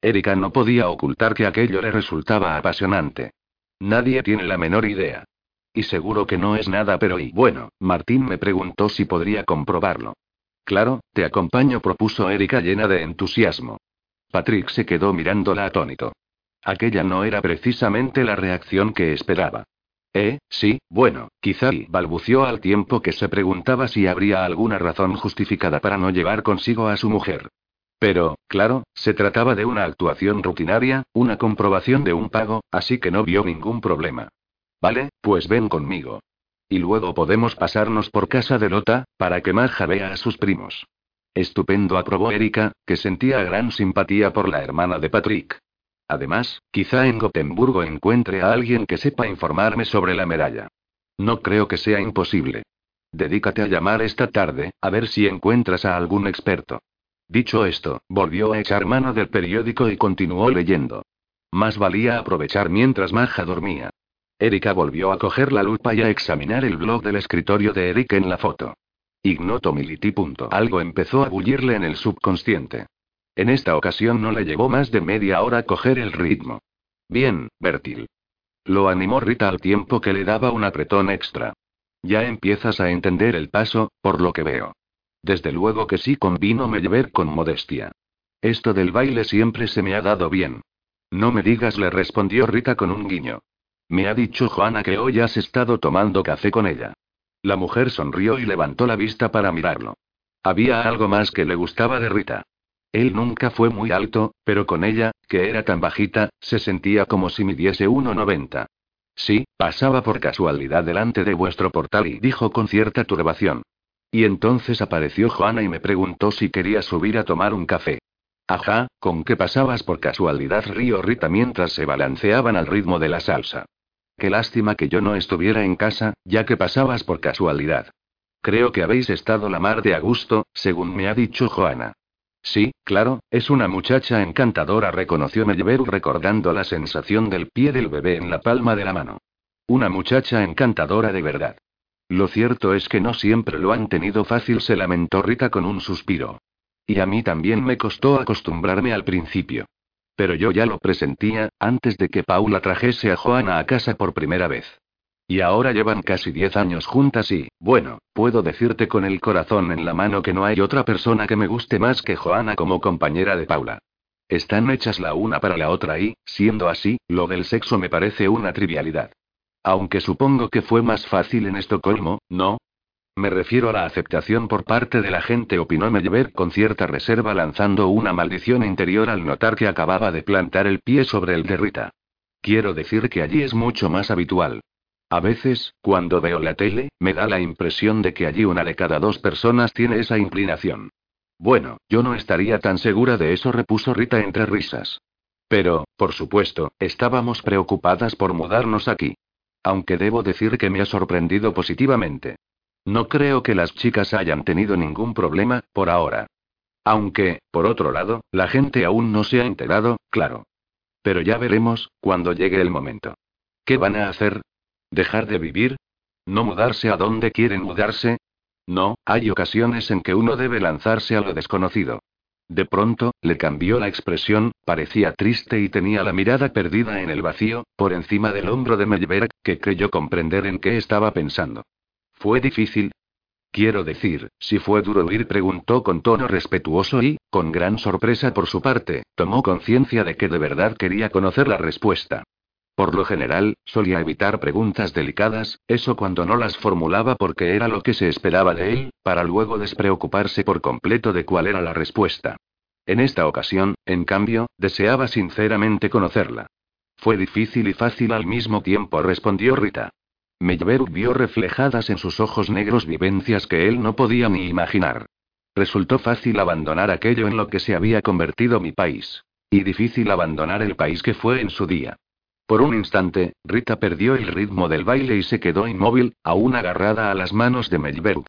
Erika no podía ocultar que aquello le resultaba apasionante. Nadie tiene la menor idea. Y seguro que no es nada, pero y bueno, Martín me preguntó si podría comprobarlo. Claro, te acompaño, propuso Erika llena de entusiasmo. Patrick se quedó mirándola atónito. Aquella no era precisamente la reacción que esperaba. Eh, sí, bueno, quizá y balbució al tiempo que se preguntaba si habría alguna razón justificada para no llevar consigo a su mujer. Pero, claro, se trataba de una actuación rutinaria, una comprobación de un pago, así que no vio ningún problema. Vale, pues ven conmigo. Y luego podemos pasarnos por casa de Lota, para que Maja vea a sus primos. Estupendo, aprobó Erika, que sentía gran simpatía por la hermana de Patrick. Además, quizá en Gotemburgo encuentre a alguien que sepa informarme sobre la medalla. No creo que sea imposible. Dedícate a llamar esta tarde, a ver si encuentras a algún experto. Dicho esto, volvió a echar mano del periódico y continuó leyendo. Más valía aprovechar mientras Maja dormía. Erika volvió a coger la lupa y a examinar el blog del escritorio de Eric en la foto. Ignoto militi. Algo empezó a bullirle en el subconsciente. En esta ocasión no le llevó más de media hora coger el ritmo. Bien, Bertil. Lo animó Rita al tiempo que le daba un apretón extra. Ya empiezas a entender el paso, por lo que veo. Desde luego que sí convino me llevar con modestia. Esto del baile siempre se me ha dado bien. No me digas, le respondió Rita con un guiño. Me ha dicho Juana que hoy has estado tomando café con ella. La mujer sonrió y levantó la vista para mirarlo. Había algo más que le gustaba de Rita. Él nunca fue muy alto, pero con ella, que era tan bajita, se sentía como si midiese 1,90. Sí, pasaba por casualidad delante de vuestro portal y dijo con cierta turbación. Y entonces apareció Juana y me preguntó si quería subir a tomar un café. Ajá, ¿con qué pasabas por casualidad? río Rita mientras se balanceaban al ritmo de la salsa. Qué lástima que yo no estuviera en casa, ya que pasabas por casualidad. Creo que habéis estado la mar de a gusto, según me ha dicho Joana. Sí, claro, es una muchacha encantadora, reconoció Mellever recordando la sensación del pie del bebé en la palma de la mano. Una muchacha encantadora de verdad. Lo cierto es que no siempre lo han tenido fácil, se lamentó Rita con un suspiro. Y a mí también me costó acostumbrarme al principio. Pero yo ya lo presentía, antes de que Paula trajese a Joana a casa por primera vez. Y ahora llevan casi diez años juntas y, bueno, puedo decirte con el corazón en la mano que no hay otra persona que me guste más que Joana como compañera de Paula. Están hechas la una para la otra y, siendo así, lo del sexo me parece una trivialidad. Aunque supongo que fue más fácil en Estocolmo, ¿no? Me refiero a la aceptación por parte de la gente, opinó Mellever con cierta reserva, lanzando una maldición interior al notar que acababa de plantar el pie sobre el de Rita. Quiero decir que allí es mucho más habitual. A veces, cuando veo la tele, me da la impresión de que allí una de cada dos personas tiene esa inclinación. Bueno, yo no estaría tan segura de eso, repuso Rita entre risas. Pero, por supuesto, estábamos preocupadas por mudarnos aquí. aunque debo decir que me ha sorprendido positivamente. No creo que las chicas hayan tenido ningún problema, por ahora. Aunque, por otro lado, la gente aún no se ha enterado, claro. Pero ya veremos, cuando llegue el momento. ¿Qué van a hacer? ¿Dejar de vivir? ¿No mudarse a donde quieren mudarse? No, hay ocasiones en que uno debe lanzarse a lo desconocido. De pronto, le cambió la expresión, parecía triste y tenía la mirada perdida en el vacío, por encima del hombro de Melberg, que creyó comprender en qué estaba pensando. ¿Fue difícil? Quiero decir, si fue duro huir, preguntó con tono respetuoso y, con gran sorpresa por su parte, tomó conciencia de que de verdad quería conocer la respuesta. Por lo general, solía evitar preguntas delicadas, eso cuando no las formulaba porque era lo que se esperaba de él, para luego despreocuparse por completo de cuál era la respuesta. En esta ocasión, en cambio, deseaba sinceramente conocerla. Fue difícil y fácil al mismo tiempo, respondió Rita. Melberg vio reflejadas en sus ojos negros vivencias que él no podía ni imaginar. Resultó fácil abandonar aquello en lo que se había convertido mi país. Y difícil abandonar el país que fue en su día. Por un instante, Rita perdió el ritmo del baile y se quedó inmóvil, aún agarrada a las manos de Melberg.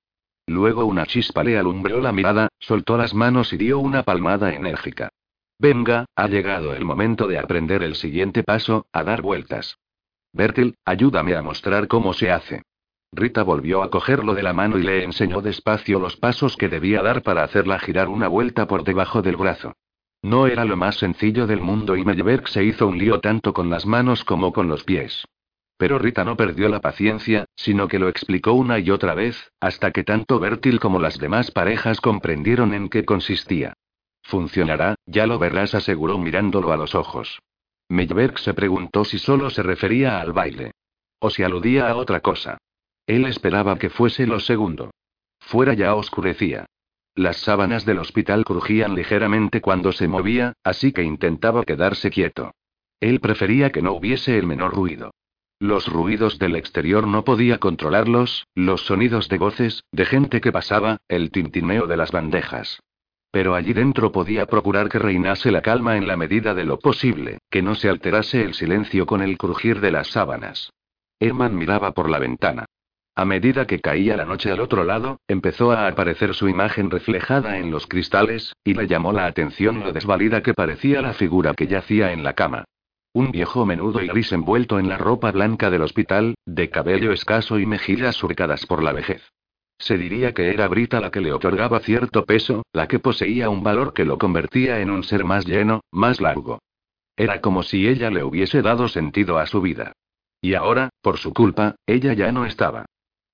Luego una chispa le alumbró la mirada, soltó las manos y dio una palmada enérgica. Venga, ha llegado el momento de aprender el siguiente paso, a dar vueltas. Bertil, ayúdame a mostrar cómo se hace. Rita volvió a cogerlo de la mano y le enseñó despacio los pasos que debía dar para hacerla girar una vuelta por debajo del brazo. No era lo más sencillo del mundo y Melberg se hizo un lío tanto con las manos como con los pies. Pero Rita no perdió la paciencia, sino que lo explicó una y otra vez, hasta que tanto Bertil como las demás parejas comprendieron en qué consistía. Funcionará, ya lo verás, aseguró mirándolo a los ojos. Melberg se preguntó si solo se refería al baile. O si aludía a otra cosa. Él esperaba que fuese lo segundo. Fuera ya oscurecía. Las sábanas del hospital crujían ligeramente cuando se movía, así que intentaba quedarse quieto. Él prefería que no hubiese el menor ruido. Los ruidos del exterior no podía controlarlos, los sonidos de voces, de gente que pasaba, el tintineo de las bandejas. Pero allí dentro podía procurar que reinase la calma en la medida de lo posible, que no se alterase el silencio con el crujir de las sábanas. Herman miraba por la ventana. A medida que caía la noche al otro lado, empezó a aparecer su imagen reflejada en los cristales, y le llamó la atención lo desvalida que parecía la figura que yacía en la cama. Un viejo menudo y gris envuelto en la ropa blanca del hospital, de cabello escaso y mejillas surcadas por la vejez. Se diría que era Brita la que le otorgaba cierto peso, la que poseía un valor que lo convertía en un ser más lleno, más largo. Era como si ella le hubiese dado sentido a su vida. Y ahora, por su culpa, ella ya no estaba.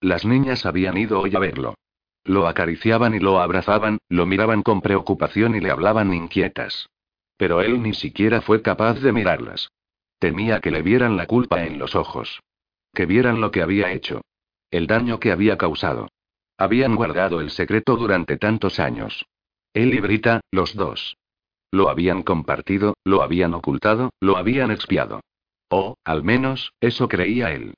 Las niñas habían ido hoy a verlo. Lo acariciaban y lo abrazaban, lo miraban con preocupación y le hablaban inquietas. Pero él ni siquiera fue capaz de mirarlas. Temía que le vieran la culpa en los ojos. Que vieran lo que había hecho. El daño que había causado. Habían guardado el secreto durante tantos años. Él y Brita, los dos. Lo habían compartido, lo habían ocultado, lo habían expiado. O, al menos, eso creía él.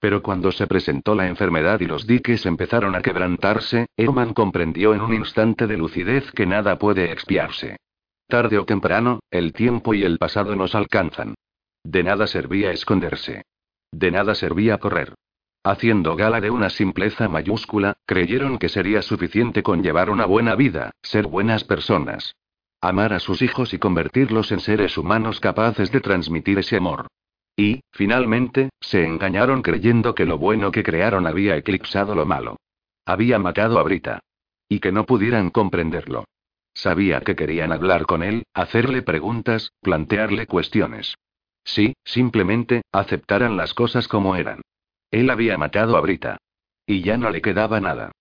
Pero cuando se presentó la enfermedad y los diques empezaron a quebrantarse, Herman comprendió en un instante de lucidez que nada puede expiarse. Tarde o temprano, el tiempo y el pasado nos alcanzan. De nada servía esconderse. De nada servía correr. Haciendo gala de una simpleza mayúscula, creyeron que sería suficiente con llevar una buena vida, ser buenas personas. Amar a sus hijos y convertirlos en seres humanos capaces de transmitir ese amor. Y, finalmente, se engañaron creyendo que lo bueno que crearon había eclipsado lo malo. Había matado a Brita. Y que no pudieran comprenderlo. Sabía que querían hablar con él, hacerle preguntas, plantearle cuestiones. Sí, simplemente, aceptaran las cosas como eran. Él había matado a Brita. Y ya no le quedaba nada.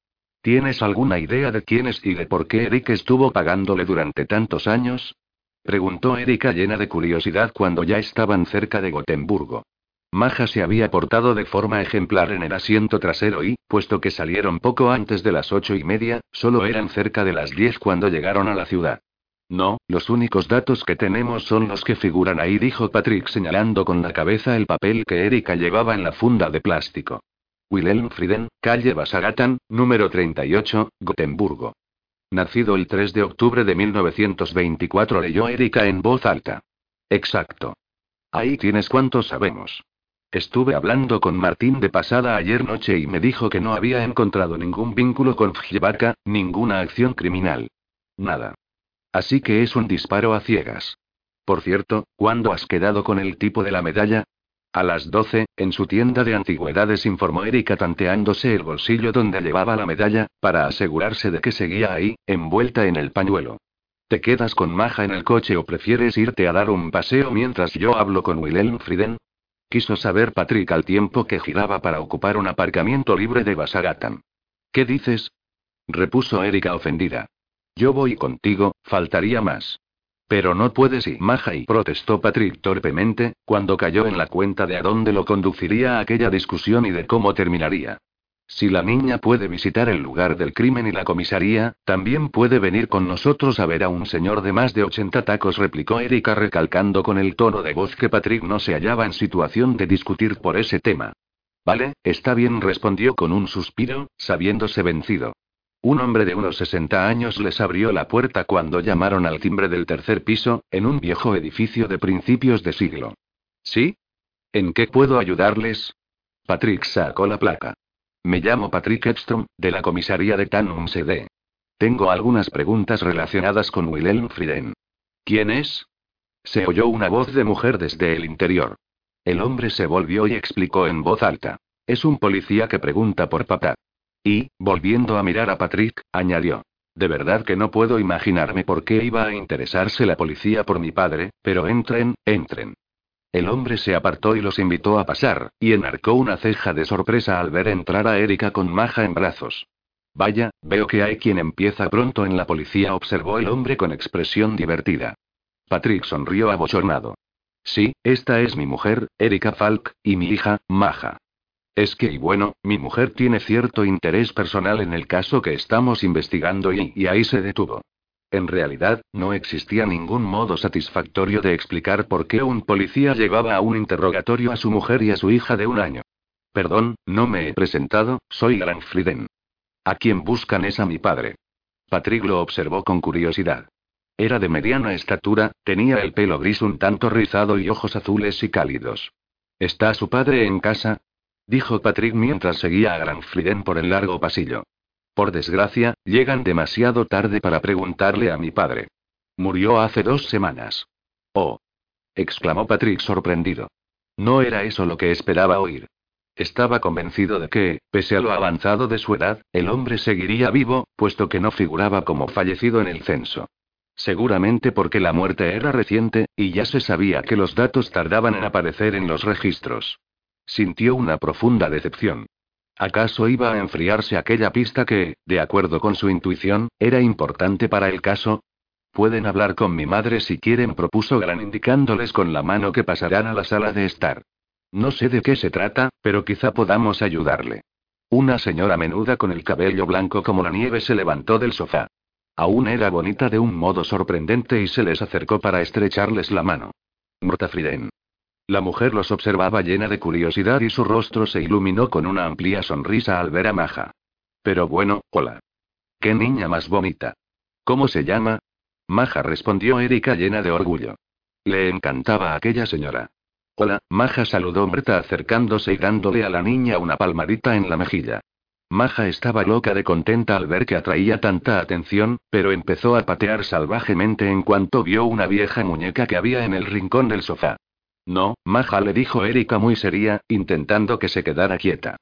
¿Tienes alguna idea de quién es y de por qué Eric estuvo pagándole durante tantos años? Preguntó Erika llena de curiosidad cuando ya estaban cerca de Gotemburgo. Maja se había portado de forma ejemplar en el asiento trasero y, puesto que salieron poco antes de las ocho y media, solo eran cerca de las diez cuando llegaron a la ciudad. No, los únicos datos que tenemos son los que figuran ahí, dijo Patrick señalando con la cabeza el papel que Erika llevaba en la funda de plástico. Wilhelm Frieden, calle Basagatan, número 38, Gotemburgo. Nacido el 3 de octubre de 1924, leyó Erika en voz alta. Exacto. Ahí tienes cuánto sabemos. Estuve hablando con Martín de pasada ayer noche y me dijo que no había encontrado ningún vínculo con Fjebaka, ninguna acción criminal. Nada. Así que es un disparo a ciegas. Por cierto, ¿cuándo has quedado con el tipo de la medalla? A las 12, en su tienda de antigüedades informó Erika tanteándose el bolsillo donde llevaba la medalla, para asegurarse de que seguía ahí, envuelta en el pañuelo. ¿Te quedas con Maja en el coche o prefieres irte a dar un paseo mientras yo hablo con Wilhelm Frieden? Quiso saber Patrick al tiempo que giraba para ocupar un aparcamiento libre de Basagatan. ¿Qué dices? repuso Erika ofendida. Yo voy contigo, faltaría más. Pero no puedes y protestó Patrick torpemente, cuando cayó en la cuenta de a dónde lo conduciría aquella discusión y de cómo terminaría. Si la niña puede visitar el lugar del crimen y la comisaría, también puede venir con nosotros a ver a un señor de más de 80 tacos, replicó Erika recalcando con el tono de voz que Patrick no se hallaba en situación de discutir por ese tema. Vale, está bien, respondió con un suspiro, sabiéndose vencido. Un hombre de unos 60 años les abrió la puerta cuando llamaron al timbre del tercer piso, en un viejo edificio de principios de siglo. ¿Sí? ¿En qué puedo ayudarles? Patrick sacó la placa. Me llamo Patrick Edstrom, de la comisaría de Tannum CD. Tengo algunas preguntas relacionadas con Wilhelm Frieden. ¿Quién es? Se oyó una voz de mujer desde el interior. El hombre se volvió y explicó en voz alta. Es un policía que pregunta por papá. Y, volviendo a mirar a Patrick, añadió. De verdad que no puedo imaginarme por qué iba a interesarse la policía por mi padre, pero entren, entren. El hombre se apartó y los invitó a pasar, y enarcó una ceja de sorpresa al ver entrar a Erika con Maja en brazos. Vaya, veo que hay quien empieza pronto en la policía, observó el hombre con expresión divertida. Patrick sonrió abochornado. Sí, esta es mi mujer, Erika Falk, y mi hija, Maja. Es que, y bueno, mi mujer tiene cierto interés personal en el caso que estamos investigando y, ahí se detuvo. En realidad, no existía ningún modo satisfactorio de explicar por qué un policía llevaba a un interrogatorio a su mujer y a su hija de un año. Perdón, no me he presentado, soy Alan. ¿A quién buscan es a mi padre? Patrick lo observó con curiosidad. Era de mediana estatura, tenía el pelo gris un tanto rizado y ojos azules y cálidos. ¿Está su padre en casa? Dijo Patrick mientras seguía a Granfliden por el largo pasillo. Por desgracia, llegan demasiado tarde para preguntarle a mi padre. Murió hace dos semanas. Oh. exclamó Patrick sorprendido. No era eso lo que esperaba oír. Estaba convencido de que, pese a lo avanzado de su edad, el hombre seguiría vivo, puesto que no figuraba como fallecido en el censo. Seguramente porque la muerte era reciente, y ya se sabía que los datos tardaban en aparecer en los registros. Sintió una profunda decepción. ¿Acaso iba a enfriarse aquella pista que, de acuerdo con su intuición, era importante para el caso? Pueden hablar con mi madre si quieren, propuso Gran indicándoles con la mano que pasarán a la sala de estar. No sé de qué se trata, pero quizá podamos ayudarle. Una señora menuda con el cabello blanco como la nieve se levantó del sofá. Aún era bonita de un modo sorprendente y se les acercó para estrecharles la mano. Friden. La mujer los observaba llena de curiosidad y su rostro se iluminó con una amplia sonrisa al ver a Maja. Pero bueno, hola. ¿Qué niña más bonita? ¿Cómo se llama? Maja respondió Erika llena de orgullo. Le encantaba aquella señora. Hola, Maja saludó Berta acercándose y dándole a la niña una palmadita en la mejilla. Maja estaba loca de contenta al ver que atraía tanta atención, pero empezó a patear salvajemente en cuanto vio una vieja muñeca que había en el rincón del sofá. No, Maja le dijo Erika muy seria, intentando que se quedara quieta.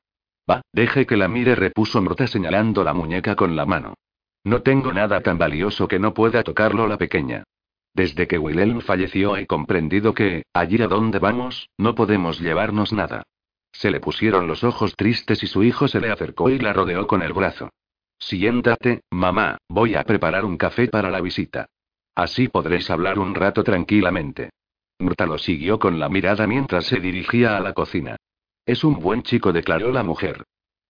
Va, deje que la mire, repuso Mrota señalando la muñeca con la mano. No tengo nada tan valioso que no pueda tocarlo la pequeña. Desde que Wilhelm falleció he comprendido que, allí a donde vamos, no podemos llevarnos nada. Se le pusieron los ojos tristes y su hijo se le acercó y la rodeó con el brazo. Siéntate, mamá, voy a preparar un café para la visita. Así podréis hablar un rato tranquilamente. Murta lo siguió con la mirada mientras se dirigía a la cocina. Es un buen chico, declaró la mujer.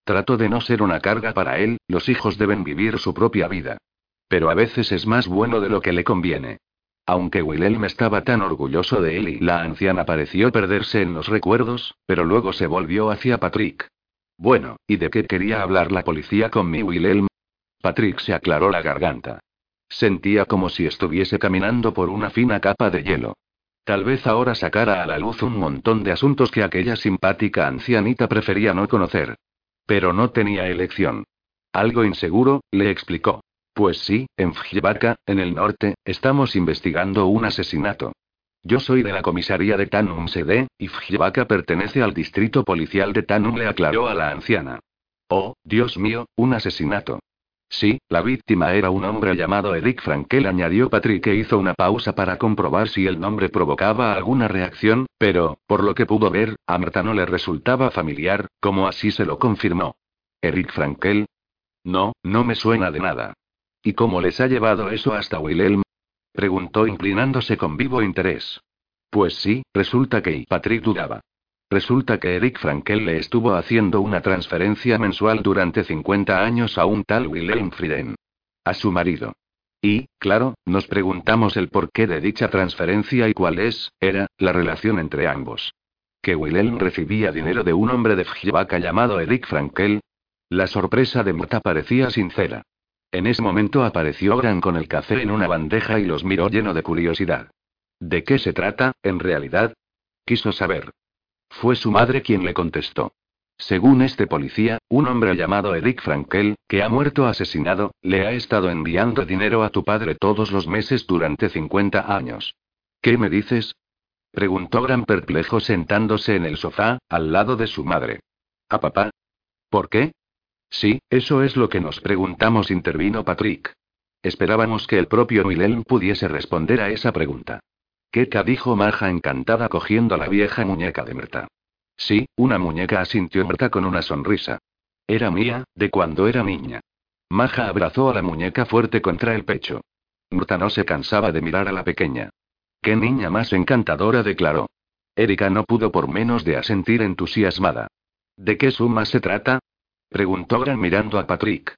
Trato de no ser una carga para él, los hijos deben vivir su propia vida. Pero a veces es más bueno de lo que le conviene. Aunque Wilhelm estaba tan orgulloso de él y la anciana pareció perderse en los recuerdos, pero luego se volvió hacia Patrick. Bueno, ¿y de qué quería hablar la policía con mi Wilhelm? Patrick se aclaró la garganta. Sentía como si estuviese caminando por una fina capa de hielo. Tal vez ahora sacara a la luz un montón de asuntos que aquella simpática ancianita prefería no conocer. Pero no tenía elección. Algo inseguro, le explicó. Pues sí, en Fjibaka, en el norte, estamos investigando un asesinato. Yo soy de la comisaría de Tanum Sede, y Fjibaka pertenece al distrito policial de Tanum, le aclaró a la anciana. Oh, Dios mío, un asesinato. Sí, la víctima era un hombre llamado Eric Frankel, añadió Patrick que hizo una pausa para comprobar si el nombre provocaba alguna reacción, pero, por lo que pudo ver, a Marta no le resultaba familiar, como así se lo confirmó. ¿Eric Frankel? No, no me suena de nada. ¿Y cómo les ha llevado eso hasta Wilhelm? preguntó inclinándose con vivo interés. Pues sí, resulta que Patrick dudaba. Resulta que Eric Frankel le estuvo haciendo una transferencia mensual durante 50 años a un tal Wilhelm Frieden. A su marido. Y, claro, nos preguntamos el porqué de dicha transferencia y cuál es, era, la relación entre ambos. Que Wilhelm recibía dinero de un hombre de Fjibaka llamado Eric Frankel. La sorpresa de Mota parecía sincera. En ese momento apareció Gran con el café en una bandeja y los miró lleno de curiosidad. ¿De qué se trata, en realidad? Quiso saber. Fue su madre quien le contestó. Según este policía, un hombre llamado Eric Frankel, que ha muerto asesinado, le ha estado enviando dinero a tu padre todos los meses durante 50 años. ¿Qué me dices? preguntó Gran perplejo sentándose en el sofá, al lado de su madre. ¿A papá? ¿Por qué? Sí, eso es lo que nos preguntamos, intervino Patrick. Esperábamos que el propio Wilhelm pudiese responder a esa pregunta. Keka dijo Maja encantada cogiendo la vieja muñeca de Merta. Sí, una muñeca asintió Merta con una sonrisa. Era mía, de cuando era niña. Maja abrazó a la muñeca fuerte contra el pecho. Murta no se cansaba de mirar a la pequeña. ¡Qué niña más encantadora! declaró. Erika no pudo por menos de asentir entusiasmada. ¿De qué suma se trata? preguntó Gran mirando a Patrick.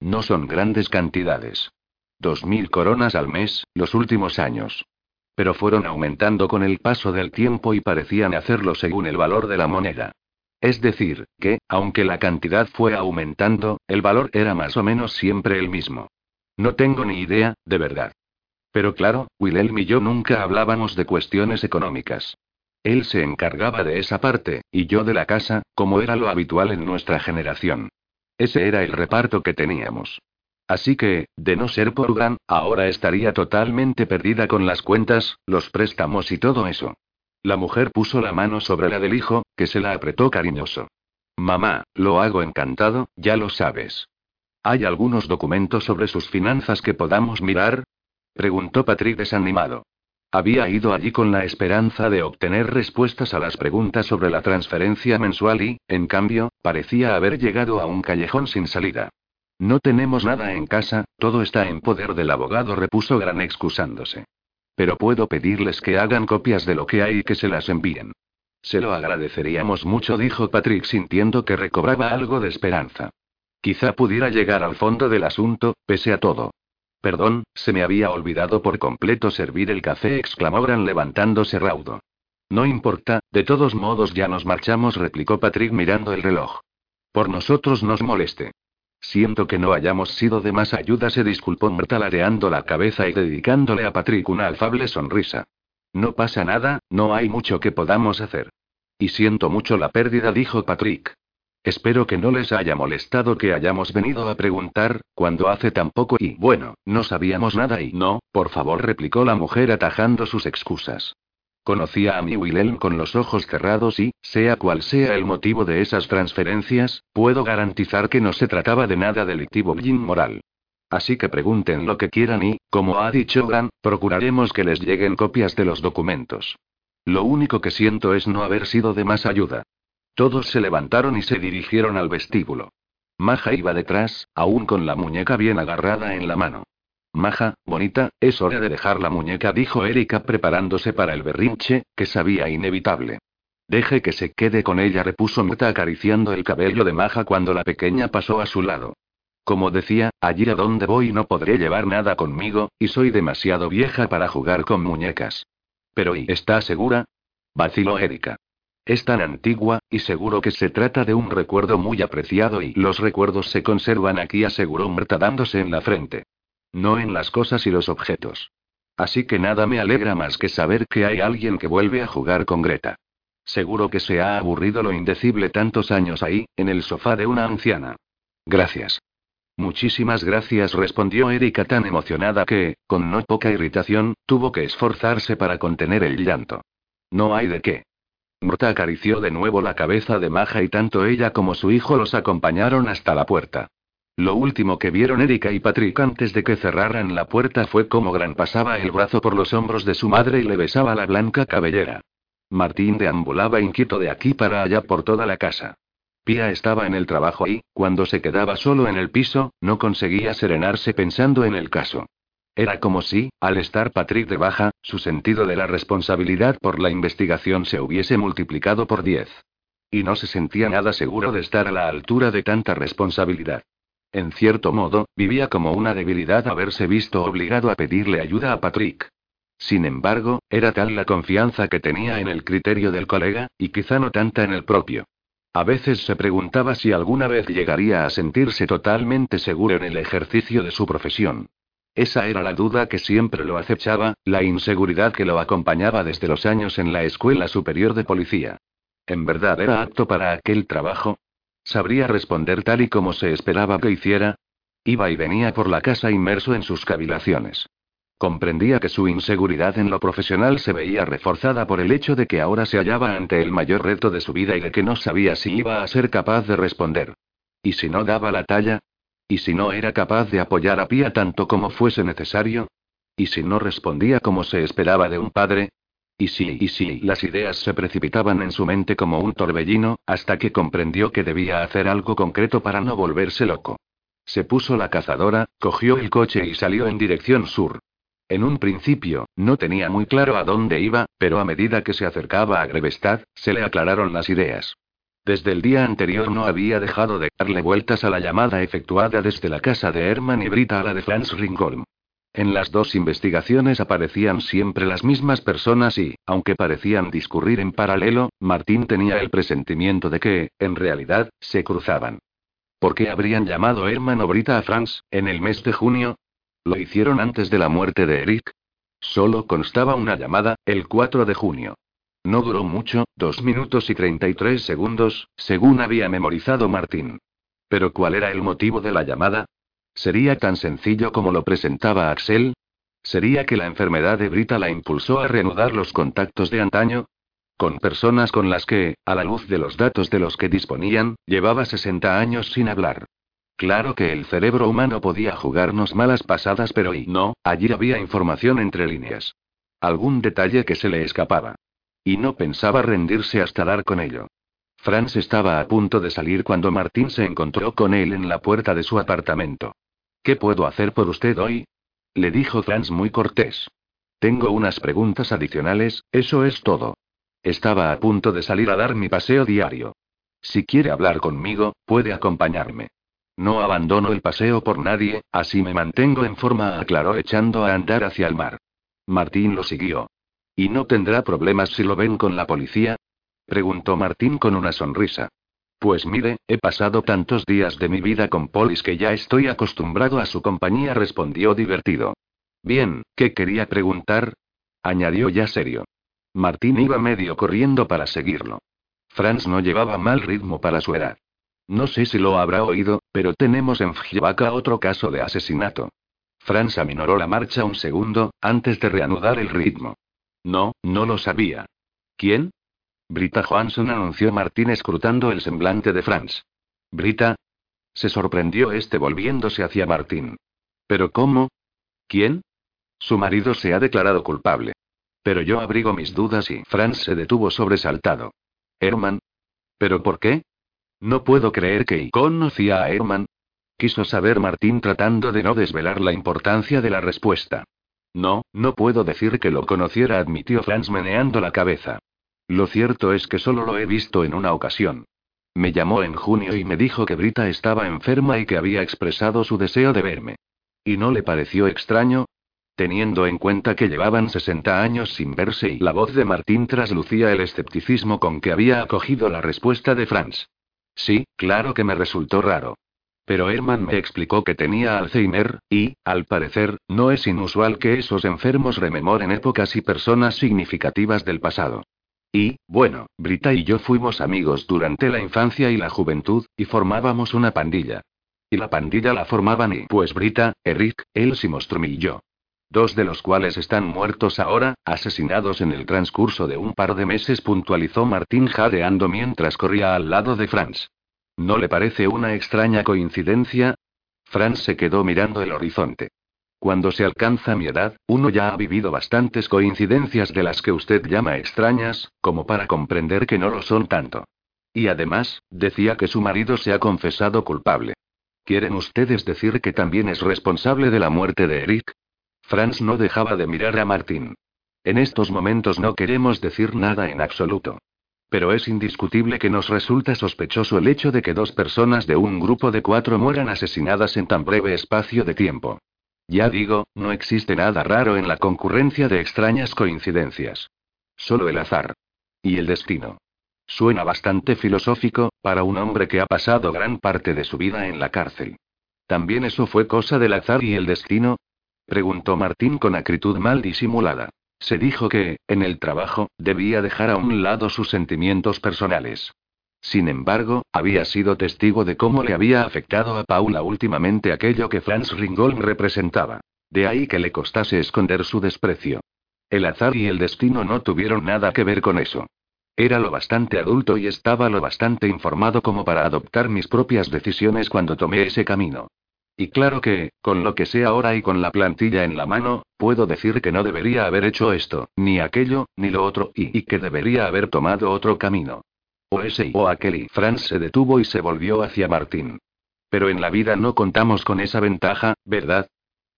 No son grandes cantidades. Dos mil coronas al mes, los últimos años. Pero fueron aumentando con el paso del tiempo y parecían hacerlo según el valor de la moneda. Es decir, que, aunque la cantidad fue aumentando, el valor era más o menos siempre el mismo. No tengo ni idea, de verdad. Pero claro, Wilhelm y yo nunca hablábamos de cuestiones económicas. Él se encargaba de esa parte, y yo de la casa, como era lo habitual en nuestra generación. Ese era el reparto que teníamos. Así que, de no ser por Gran, ahora estaría totalmente perdida con las cuentas, los préstamos y todo eso. La mujer puso la mano sobre la del hijo, que se la apretó cariñoso. Mamá, lo hago encantado, ya lo sabes. ¿Hay algunos documentos sobre sus finanzas que podamos mirar? preguntó Patrick desanimado. Había ido allí con la esperanza de obtener respuestas a las preguntas sobre la transferencia mensual y, en cambio, parecía haber llegado a un callejón sin salida. No tenemos nada en casa, todo está en poder del abogado, repuso Gran excusándose. Pero puedo pedirles que hagan copias de lo que hay y que se las envíen. Se lo agradeceríamos mucho, dijo Patrick sintiendo que recobraba algo de esperanza. Quizá pudiera llegar al fondo del asunto, pese a todo. Perdón, se me había olvidado por completo servir el café, exclamó Gran levantándose raudo. No importa, de todos modos ya nos marchamos, replicó Patrick mirando el reloj. Por nosotros nos moleste. Siento que no hayamos sido de más ayuda, se disculpó Marta lareando la cabeza y dedicándole a Patrick una afable sonrisa. No pasa nada, no hay mucho que podamos hacer. Y siento mucho la pérdida, dijo Patrick. Espero que no les haya molestado que hayamos venido a preguntar, cuando hace tan poco y bueno, no sabíamos nada y no, por favor, replicó la mujer atajando sus excusas. Conocía a mi Wilhelm con los ojos cerrados y, sea cual sea el motivo de esas transferencias, puedo garantizar que no se trataba de nada delictivo ni inmoral. Así que pregunten lo que quieran y, como ha dicho Gran, procuraremos que les lleguen copias de los documentos. Lo único que siento es no haber sido de más ayuda. Todos se levantaron y se dirigieron al vestíbulo. Maja iba detrás, aún con la muñeca bien agarrada en la mano. Maja, bonita, es hora de dejar la muñeca, dijo Erika preparándose para el berrinche, que sabía inevitable. Deje que se quede con ella, repuso Meta acariciando el cabello de Maja cuando la pequeña pasó a su lado. Como decía, allí a donde voy no podré llevar nada conmigo, y soy demasiado vieja para jugar con muñecas. Pero ¿y está segura? vaciló Erika. Es tan antigua, y seguro que se trata de un recuerdo muy apreciado y los recuerdos se conservan aquí, aseguró Meta dándose en la frente. No en las cosas y los objetos. Así que nada me alegra más que saber que hay alguien que vuelve a jugar con Greta. Seguro que se ha aburrido lo indecible tantos años ahí, en el sofá de una anciana. Gracias. Muchísimas gracias, respondió Erika tan emocionada que, con no poca irritación, tuvo que esforzarse para contener el llanto. No hay de qué. Murta acarició de nuevo la cabeza de Maja y tanto ella como su hijo los acompañaron hasta la puerta. Lo último que vieron Erika y Patrick antes de que cerraran la puerta fue cómo Gran pasaba el brazo por los hombros de su madre y le besaba la blanca cabellera. Martín deambulaba inquieto de aquí para allá por toda la casa. Pia estaba en el trabajo y, cuando se quedaba solo en el piso, no conseguía serenarse pensando en el caso. Era como si, al estar Patrick de baja, su sentido de la responsabilidad por la investigación se hubiese multiplicado por diez. Y no se sentía nada seguro de estar a la altura de tanta responsabilidad. En cierto modo, vivía como una debilidad haberse visto obligado a pedirle ayuda a Patrick. Sin embargo, era tal la confianza que tenía en el criterio del colega, y quizá no tanta en el propio. A veces se preguntaba si alguna vez llegaría a sentirse totalmente seguro en el ejercicio de su profesión. Esa era la duda que siempre lo acechaba, la inseguridad que lo acompañaba desde los años en la Escuela Superior de Policía. ¿En verdad era apto para aquel trabajo? ¿Sabría responder tal y como se esperaba que hiciera? Iba y venía por la casa inmerso en sus cavilaciones. Comprendía que su inseguridad en lo profesional se veía reforzada por el hecho de que ahora se hallaba ante el mayor reto de su vida y de que no sabía si iba a ser capaz de responder. ¿Y si no daba la talla? ¿Y si no era capaz de apoyar a Pía tanto como fuese necesario? ¿Y si no respondía como se esperaba de un padre? Y si, y si, las ideas se precipitaban en su mente como un torbellino, hasta que comprendió que debía hacer algo concreto para no volverse loco. Se puso la cazadora, cogió el coche y salió en dirección sur. En un principio, no tenía muy claro a dónde iba, pero a medida que se acercaba a Grevestad, se le aclararon las ideas. Desde el día anterior no había dejado de darle vueltas a la llamada efectuada desde la casa de Herman y Brita a la de Franz Ringholm. En las dos investigaciones aparecían siempre las mismas personas y, aunque parecían discurrir en paralelo, Martín tenía el presentimiento de que, en realidad, se cruzaban. ¿Por qué habrían llamado Herman o Brita a Franz, en el mes de junio? ¿Lo hicieron antes de la muerte de Eric? Solo constaba una llamada, el 4 de junio. No duró mucho, dos minutos y 33 segundos, según había memorizado Martín. Pero ¿cuál era el motivo de la llamada? ¿Sería tan sencillo como lo presentaba Axel? ¿Sería que la enfermedad de Brita la impulsó a reanudar los contactos de antaño? Con personas con las que, a la luz de los datos de los que disponían, llevaba 60 años sin hablar. Claro que el cerebro humano podía jugarnos malas pasadas, pero y no, allí había información entre líneas. Algún detalle que se le escapaba. Y no pensaba rendirse hasta dar con ello. Franz estaba a punto de salir cuando Martín se encontró con él en la puerta de su apartamento. ¿Qué puedo hacer por usted hoy? Le dijo Franz muy cortés. Tengo unas preguntas adicionales, eso es todo. Estaba a punto de salir a dar mi paseo diario. Si quiere hablar conmigo, puede acompañarme. No abandono el paseo por nadie, así me mantengo en forma, aclaró echando a andar hacia el mar. Martín lo siguió. ¿Y no tendrá problemas si lo ven con la policía? Preguntó Martín con una sonrisa. Pues mire, he pasado tantos días de mi vida con polis que ya estoy acostumbrado a su compañía, respondió divertido. Bien, ¿qué quería preguntar? añadió ya serio. Martín iba medio corriendo para seguirlo. Franz no llevaba mal ritmo para su edad. No sé si lo habrá oído, pero tenemos en Fjvaca otro caso de asesinato. Franz aminoró la marcha un segundo, antes de reanudar el ritmo. No, no lo sabía. ¿Quién? Brita Johansson anunció Martín escrutando el semblante de Franz. ¿Brita? Se sorprendió este volviéndose hacia Martín. ¿Pero cómo? ¿Quién? Su marido se ha declarado culpable. Pero yo abrigo mis dudas y Franz se detuvo sobresaltado. ¿Herman? ¿Pero por qué? No puedo creer que conocía a Herman. Quiso saber Martín tratando de no desvelar la importancia de la respuesta. No, no puedo decir que lo conociera, admitió Franz meneando la cabeza. Lo cierto es que solo lo he visto en una ocasión. Me llamó en junio y me dijo que Brita estaba enferma y que había expresado su deseo de verme. ¿Y no le pareció extraño? Teniendo en cuenta que llevaban 60 años sin verse y la voz de Martín traslucía el escepticismo con que había acogido la respuesta de Franz. Sí, claro que me resultó raro. Pero Herman me explicó que tenía Alzheimer, y, al parecer, no es inusual que esos enfermos rememoren épocas y personas significativas del pasado. Y, bueno, Brita y yo fuimos amigos durante la infancia y la juventud, y formábamos una pandilla. Y la pandilla la formaban y pues Brita, Eric, Els y Mostrom y yo. Dos de los cuales están muertos ahora, asesinados en el transcurso de un par de meses, puntualizó Martín jadeando mientras corría al lado de Franz. ¿No le parece una extraña coincidencia? Franz se quedó mirando el horizonte. Cuando se alcanza mi edad, uno ya ha vivido bastantes coincidencias de las que usted llama extrañas, como para comprender que no lo son tanto. Y además, decía que su marido se ha confesado culpable. ¿Quieren ustedes decir que también es responsable de la muerte de Eric? Franz no dejaba de mirar a Martín. En estos momentos no queremos decir nada en absoluto. Pero es indiscutible que nos resulta sospechoso el hecho de que dos personas de un grupo de cuatro mueran asesinadas en tan breve espacio de tiempo. Ya digo, no existe nada raro en la concurrencia de extrañas coincidencias. Solo el azar. Y el destino. Suena bastante filosófico, para un hombre que ha pasado gran parte de su vida en la cárcel. ¿También eso fue cosa del azar y el destino? Preguntó Martín con acritud mal disimulada. Se dijo que, en el trabajo, debía dejar a un lado sus sentimientos personales. Sin embargo, había sido testigo de cómo le había afectado a Paula últimamente aquello que Franz Ringolm representaba. De ahí que le costase esconder su desprecio. El azar y el destino no tuvieron nada que ver con eso. Era lo bastante adulto y estaba lo bastante informado como para adoptar mis propias decisiones cuando tomé ese camino. Y claro que, con lo que sé ahora y con la plantilla en la mano, puedo decir que no debería haber hecho esto, ni aquello, ni lo otro, y, y que debería haber tomado otro camino. O ese o aquel y Franz se detuvo y se volvió hacia Martín. Pero en la vida no contamos con esa ventaja, ¿verdad?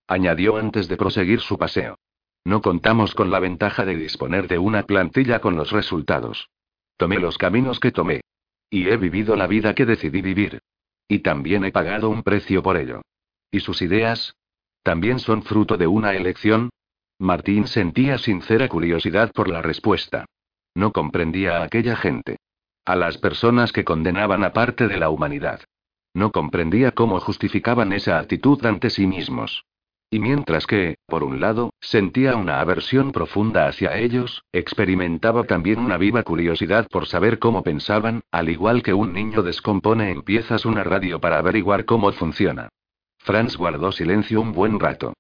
Añadió antes de proseguir su paseo. No contamos con la ventaja de disponer de una plantilla con los resultados. Tomé los caminos que tomé. Y he vivido la vida que decidí vivir. Y también he pagado un precio por ello. ¿Y sus ideas? ¿También son fruto de una elección? Martín sentía sincera curiosidad por la respuesta. No comprendía a aquella gente. A las personas que condenaban a parte de la humanidad. No comprendía cómo justificaban esa actitud ante sí mismos. Y mientras que, por un lado, sentía una aversión profunda hacia ellos, experimentaba también una viva curiosidad por saber cómo pensaban, al igual que un niño descompone en piezas una radio para averiguar cómo funciona. Franz guardó silencio un buen rato.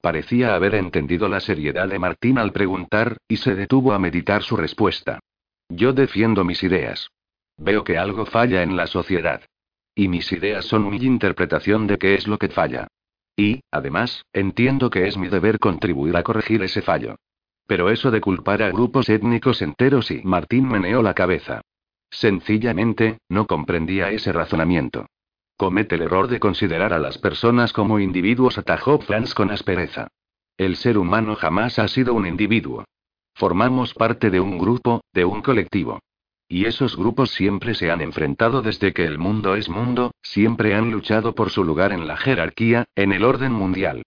Parecía haber entendido la seriedad de Martín al preguntar, y se detuvo a meditar su respuesta. Yo defiendo mis ideas. Veo que algo falla en la sociedad. Y mis ideas son mi interpretación de qué es lo que falla. Y, además, entiendo que es mi deber contribuir a corregir ese fallo. Pero eso de culpar a grupos étnicos enteros y Martín meneó la cabeza. Sencillamente, no comprendía ese razonamiento. Comete el error de considerar a las personas como individuos, atajó Franz con aspereza. El ser humano jamás ha sido un individuo. Formamos parte de un grupo, de un colectivo. Y esos grupos siempre se han enfrentado desde que el mundo es mundo, siempre han luchado por su lugar en la jerarquía, en el orden mundial.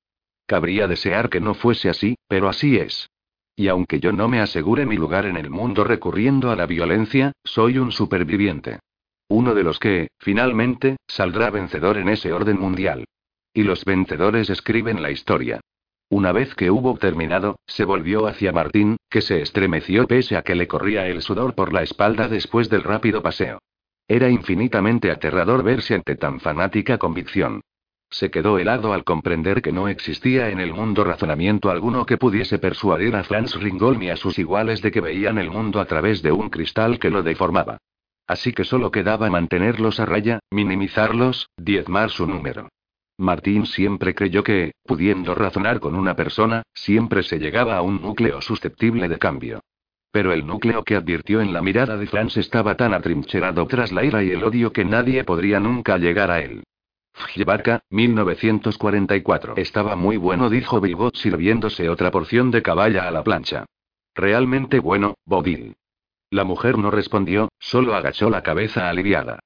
Cabría desear que no fuese así, pero así es. Y aunque yo no me asegure mi lugar en el mundo recurriendo a la violencia, soy un superviviente. Uno de los que, finalmente, saldrá vencedor en ese orden mundial. Y los vencedores escriben la historia. Una vez que hubo terminado, se volvió hacia Martín, que se estremeció pese a que le corría el sudor por la espalda después del rápido paseo. Era infinitamente aterrador verse ante tan fanática convicción. Se quedó helado al comprender que no existía en el mundo razonamiento alguno que pudiese persuadir a Franz Ringol ni a sus iguales de que veían el mundo a través de un cristal que lo deformaba. Así que solo quedaba mantenerlos a raya, minimizarlos, diezmar su número. Martín siempre creyó que, pudiendo razonar con una persona, siempre se llegaba a un núcleo susceptible de cambio. Pero el núcleo que advirtió en la mirada de Franz estaba tan atrincherado tras la ira y el odio que nadie podría nunca llegar a él. Fjevaca, 1944. Estaba muy bueno, dijo Bilbot sirviéndose otra porción de caballa a la plancha. Realmente bueno, Bodil. La mujer no respondió, solo agachó la cabeza aliviada.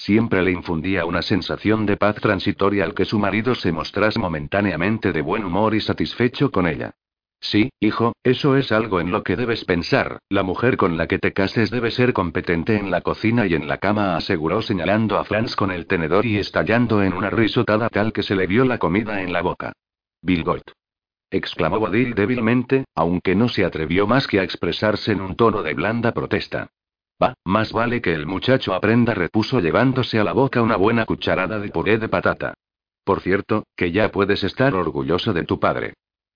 Siempre le infundía una sensación de paz transitoria al que su marido se mostrase momentáneamente de buen humor y satisfecho con ella. Sí, hijo, eso es algo en lo que debes pensar. La mujer con la que te cases debe ser competente en la cocina y en la cama, aseguró señalando a Franz con el tenedor y estallando en una risotada tal que se le vio la comida en la boca. Bilgot. exclamó Bodil débilmente, aunque no se atrevió más que a expresarse en un tono de blanda protesta. Va, más vale que el muchacho aprenda, repuso llevándose a la boca una buena cucharada de puré de patata. Por cierto, que ya puedes estar orgulloso de tu padre.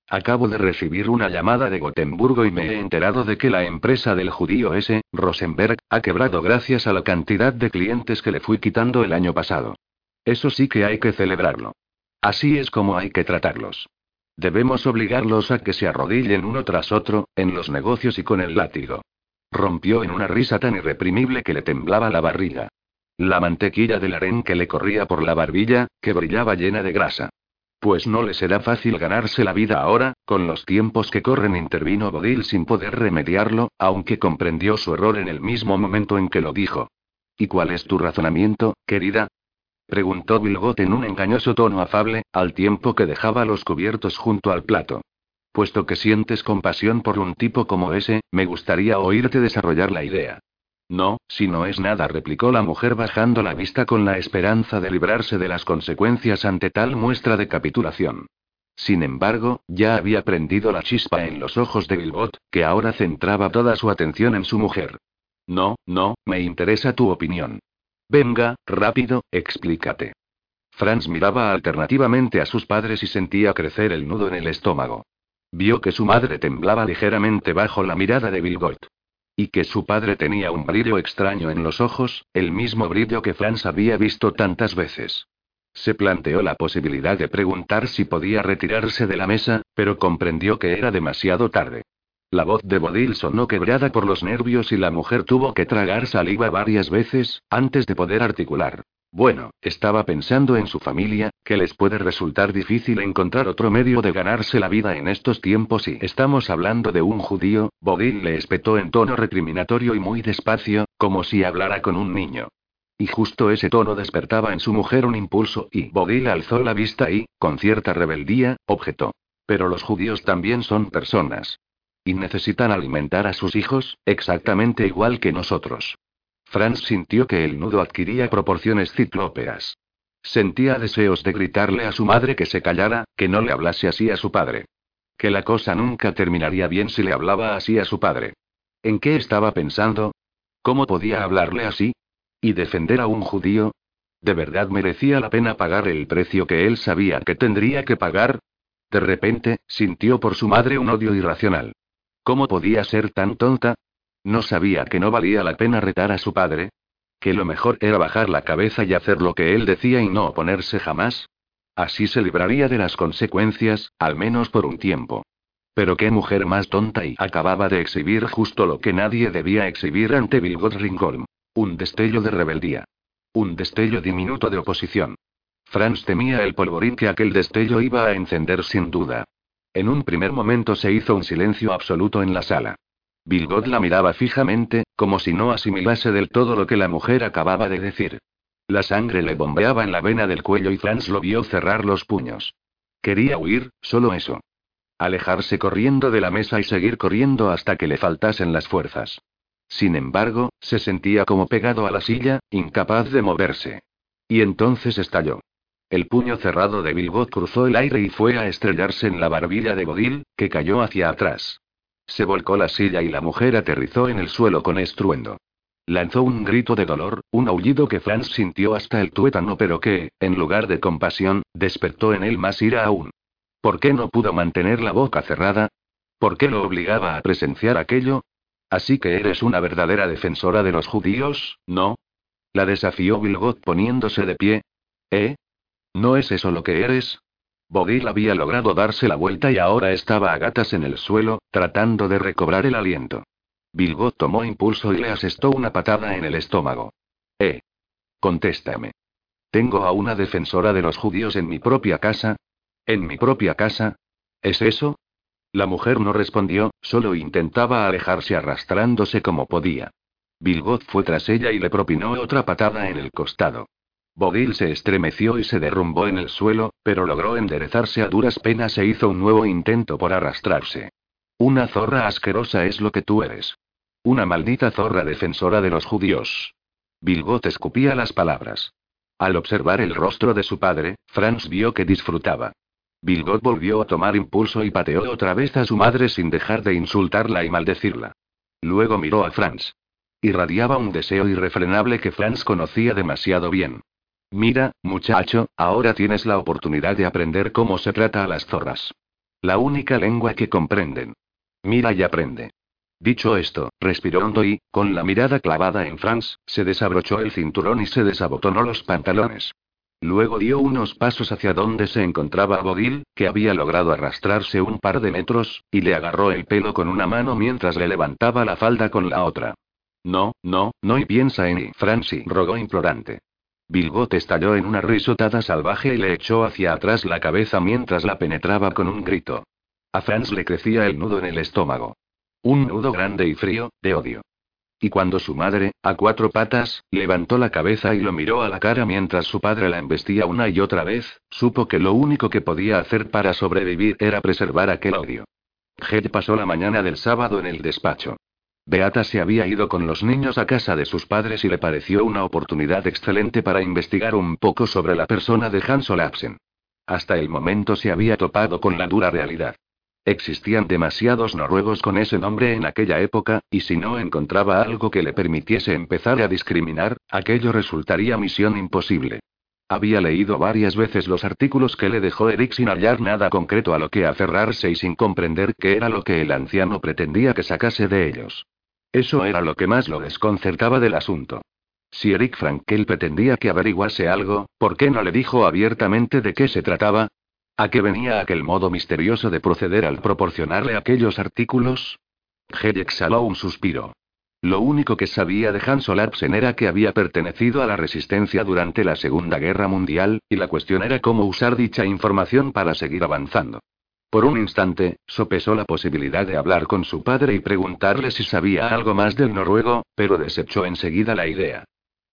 Acabo de recibir una llamada de Gotemburgo y me he enterado de que la empresa del judío S. Rosenberg ha quebrado gracias a la cantidad de clientes que le fui quitando el año pasado. Eso sí que hay que celebrarlo. Así es como hay que tratarlos. Debemos obligarlos a que se arrodillen uno tras otro, en los negocios y con el látigo. Rompió en una risa tan irreprimible que le temblaba la barriga. La mantequilla del harén que le corría por la barbilla, que brillaba llena de grasa. Pues no le será fácil ganarse la vida ahora, con los tiempos que corren, intervino Bodil sin poder remediarlo, aunque comprendió su error en el mismo momento en que lo dijo. ¿Y cuál es tu razonamiento, querida? preguntó Bilgot en un engañoso tono afable, al tiempo que dejaba los cubiertos junto al plato. Puesto que sientes compasión por un tipo como ese, me gustaría oírte desarrollar la idea. No, si no es nada, replicó la mujer bajando la vista con la esperanza de librarse de las consecuencias ante tal muestra de capitulación. Sin embargo, ya había prendido la chispa en los ojos de Bilbot, que ahora centraba toda su atención en su mujer. No, no, me interesa tu opinión. Venga, rápido, explícate. Franz miraba alternativamente a sus padres y sentía crecer el nudo en el estómago. Vio que su madre temblaba ligeramente bajo la mirada de Bilgot. Y que su padre tenía un brillo extraño en los ojos, el mismo brillo que Franz había visto tantas veces. Se planteó la posibilidad de preguntar si podía retirarse de la mesa, pero comprendió que era demasiado tarde. La voz de Bodil sonó quebrada por los nervios y la mujer tuvo que tragar saliva varias veces, antes de poder articular. Bueno, estaba pensando en su familia, que les puede resultar difícil encontrar otro medio de ganarse la vida en estos tiempos y estamos hablando de un judío, Bodil le espetó en tono recriminatorio y muy despacio, como si hablara con un niño. Y justo ese tono despertaba en su mujer un impulso y Bodil alzó la vista y, con cierta rebeldía, objetó. Pero los judíos también son personas. Y necesitan alimentar a sus hijos, exactamente igual que nosotros. Franz sintió que el nudo adquiría proporciones ciclópeas. Sentía deseos de gritarle a su madre que se callara, que no le hablase así a su padre. Que la cosa nunca terminaría bien si le hablaba así a su padre. ¿En qué estaba pensando? ¿Cómo podía hablarle así? ¿Y defender a un judío? ¿De verdad merecía la pena pagar el precio que él sabía que tendría que pagar? De repente, sintió por su madre un odio irracional. ¿Cómo podía ser tan tonta? ¿No sabía que no valía la pena retar a su padre? ¿Que lo mejor era bajar la cabeza y hacer lo que él decía y no oponerse jamás? Así se libraría de las consecuencias, al menos por un tiempo. Pero qué mujer más tonta y acababa de exhibir justo lo que nadie debía exhibir ante Bilgot Ringholm. Un destello de rebeldía. Un destello diminuto de oposición. Franz temía el polvorín que aquel destello iba a encender sin duda. En un primer momento se hizo un silencio absoluto en la sala. Bilgot la miraba fijamente, como si no asimilase del todo lo que la mujer acababa de decir. La sangre le bombeaba en la vena del cuello y Franz lo vio cerrar los puños. Quería huir, solo eso. Alejarse corriendo de la mesa y seguir corriendo hasta que le faltasen las fuerzas. Sin embargo, se sentía como pegado a la silla, incapaz de moverse. Y entonces estalló. El puño cerrado de Bilgot cruzó el aire y fue a estrellarse en la barbilla de Godil, que cayó hacia atrás. Se volcó la silla y la mujer aterrizó en el suelo con estruendo. Lanzó un grito de dolor, un aullido que Franz sintió hasta el tuétano, pero que, en lugar de compasión, despertó en él más ira aún. ¿Por qué no pudo mantener la boca cerrada? ¿Por qué lo obligaba a presenciar aquello? Así que eres una verdadera defensora de los judíos, ¿no? La desafió Bilgot poniéndose de pie. ¿Eh? ¿No es eso lo que eres? Bodil había logrado darse la vuelta y ahora estaba a gatas en el suelo, tratando de recobrar el aliento. Bilgot tomó impulso y le asestó una patada en el estómago. Eh. Contéstame. ¿Tengo a una defensora de los judíos en mi propia casa? ¿En mi propia casa? ¿Es eso? La mujer no respondió, solo intentaba alejarse arrastrándose como podía. Bilgot fue tras ella y le propinó otra patada en el costado. Bodil se estremeció y se derrumbó en el suelo, pero logró enderezarse a duras penas e hizo un nuevo intento por arrastrarse. Una zorra asquerosa es lo que tú eres. Una maldita zorra defensora de los judíos. Bilbot escupía las palabras. Al observar el rostro de su padre, Franz vio que disfrutaba. Bilbot volvió a tomar impulso y pateó otra vez a su madre sin dejar de insultarla y maldecirla. Luego miró a Franz. Irradiaba un deseo irrefrenable que Franz conocía demasiado bien. Mira, muchacho, ahora tienes la oportunidad de aprender cómo se trata a las zorras. La única lengua que comprenden. Mira y aprende. Dicho esto, respiró hondo y, con la mirada clavada en Franz, se desabrochó el cinturón y se desabotonó los pantalones. Luego dio unos pasos hacia donde se encontraba Bodil, que había logrado arrastrarse un par de metros, y le agarró el pelo con una mano mientras le levantaba la falda con la otra. No, no, no y piensa en Franci, rogó implorante. Bilbot estalló en una risotada salvaje y le echó hacia atrás la cabeza mientras la penetraba con un grito. A Franz le crecía el nudo en el estómago. Un nudo grande y frío, de odio. Y cuando su madre, a cuatro patas, levantó la cabeza y lo miró a la cara mientras su padre la embestía una y otra vez, supo que lo único que podía hacer para sobrevivir era preservar aquel odio. Jed pasó la mañana del sábado en el despacho. Beata se había ido con los niños a casa de sus padres y le pareció una oportunidad excelente para investigar un poco sobre la persona de Hans Olafsen. Hasta el momento se había topado con la dura realidad. Existían demasiados noruegos con ese nombre en aquella época, y si no encontraba algo que le permitiese empezar a discriminar, aquello resultaría misión imposible. Había leído varias veces los artículos que le dejó Eric sin hallar nada concreto a lo que aferrarse y sin comprender qué era lo que el anciano pretendía que sacase de ellos. Eso era lo que más lo desconcertaba del asunto. Si Eric Frankel pretendía que averiguase algo, ¿por qué no le dijo abiertamente de qué se trataba? ¿A qué venía aquel modo misterioso de proceder al proporcionarle aquellos artículos? Hedy exhaló un suspiro. Lo único que sabía de Hans Olafsen era que había pertenecido a la resistencia durante la Segunda Guerra Mundial, y la cuestión era cómo usar dicha información para seguir avanzando. Por un instante, sopesó la posibilidad de hablar con su padre y preguntarle si sabía algo más del noruego, pero desechó enseguida la idea.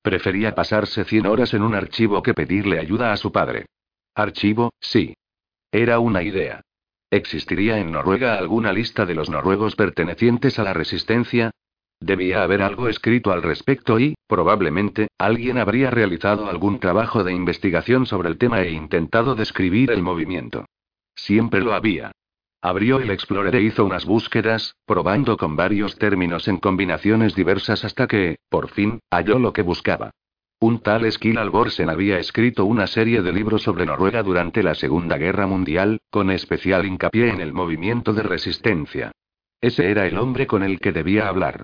Prefería pasarse 100 horas en un archivo que pedirle ayuda a su padre. Archivo, sí. Era una idea. ¿Existiría en Noruega alguna lista de los noruegos pertenecientes a la resistencia? Debía haber algo escrito al respecto y, probablemente, alguien habría realizado algún trabajo de investigación sobre el tema e intentado describir el movimiento. Siempre lo había. Abrió el Explorer e hizo unas búsquedas, probando con varios términos en combinaciones diversas hasta que, por fin, halló lo que buscaba. Un tal Skill Alborsen había escrito una serie de libros sobre Noruega durante la Segunda Guerra Mundial, con especial hincapié en el movimiento de resistencia. Ese era el hombre con el que debía hablar.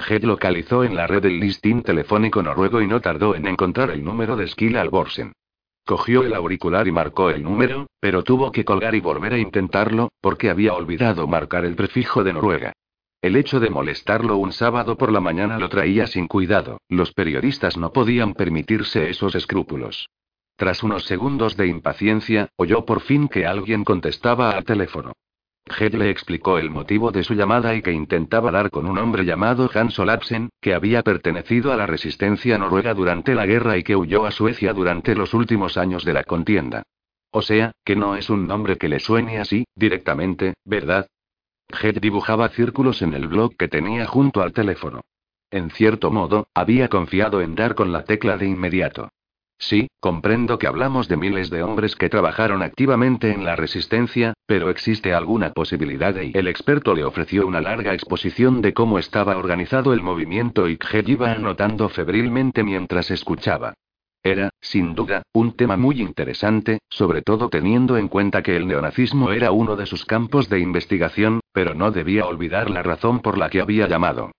Head localizó en la red el listín telefónico noruego y no tardó en encontrar el número de Skill Alborsen. Cogió el auricular y marcó el número, pero tuvo que colgar y volver a intentarlo, porque había olvidado marcar el prefijo de Noruega. El hecho de molestarlo un sábado por la mañana lo traía sin cuidado, los periodistas no podían permitirse esos escrúpulos. Tras unos segundos de impaciencia, oyó por fin que alguien contestaba al teléfono. Head le explicó el motivo de su llamada y que intentaba dar con un hombre llamado Hans Olafsen, que había pertenecido a la resistencia noruega durante la guerra y que huyó a Suecia durante los últimos años de la contienda. O sea, que no es un nombre que le suene así, directamente, ¿verdad? Head dibujaba círculos en el blog que tenía junto al teléfono. En cierto modo, había confiado en dar con la tecla de inmediato. Sí, comprendo que hablamos de miles de hombres que trabajaron activamente en la resistencia, pero existe alguna posibilidad de... El experto le ofreció una larga exposición de cómo estaba organizado el movimiento y Kjell iba anotando febrilmente mientras escuchaba. Era, sin duda, un tema muy interesante, sobre todo teniendo en cuenta que el neonazismo era uno de sus campos de investigación, pero no debía olvidar la razón por la que había llamado.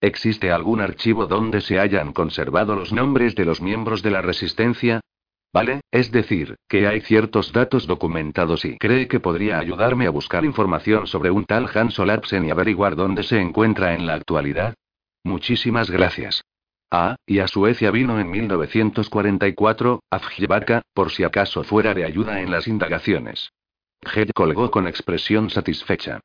¿Existe algún archivo donde se hayan conservado los nombres de los miembros de la resistencia? Vale, es decir, que hay ciertos datos documentados y cree que podría ayudarme a buscar información sobre un tal Hans Olafsen y averiguar dónde se encuentra en la actualidad. Muchísimas gracias. Ah, y a Suecia vino en 1944, a por si acaso fuera de ayuda en las indagaciones. Head colgó con expresión satisfecha.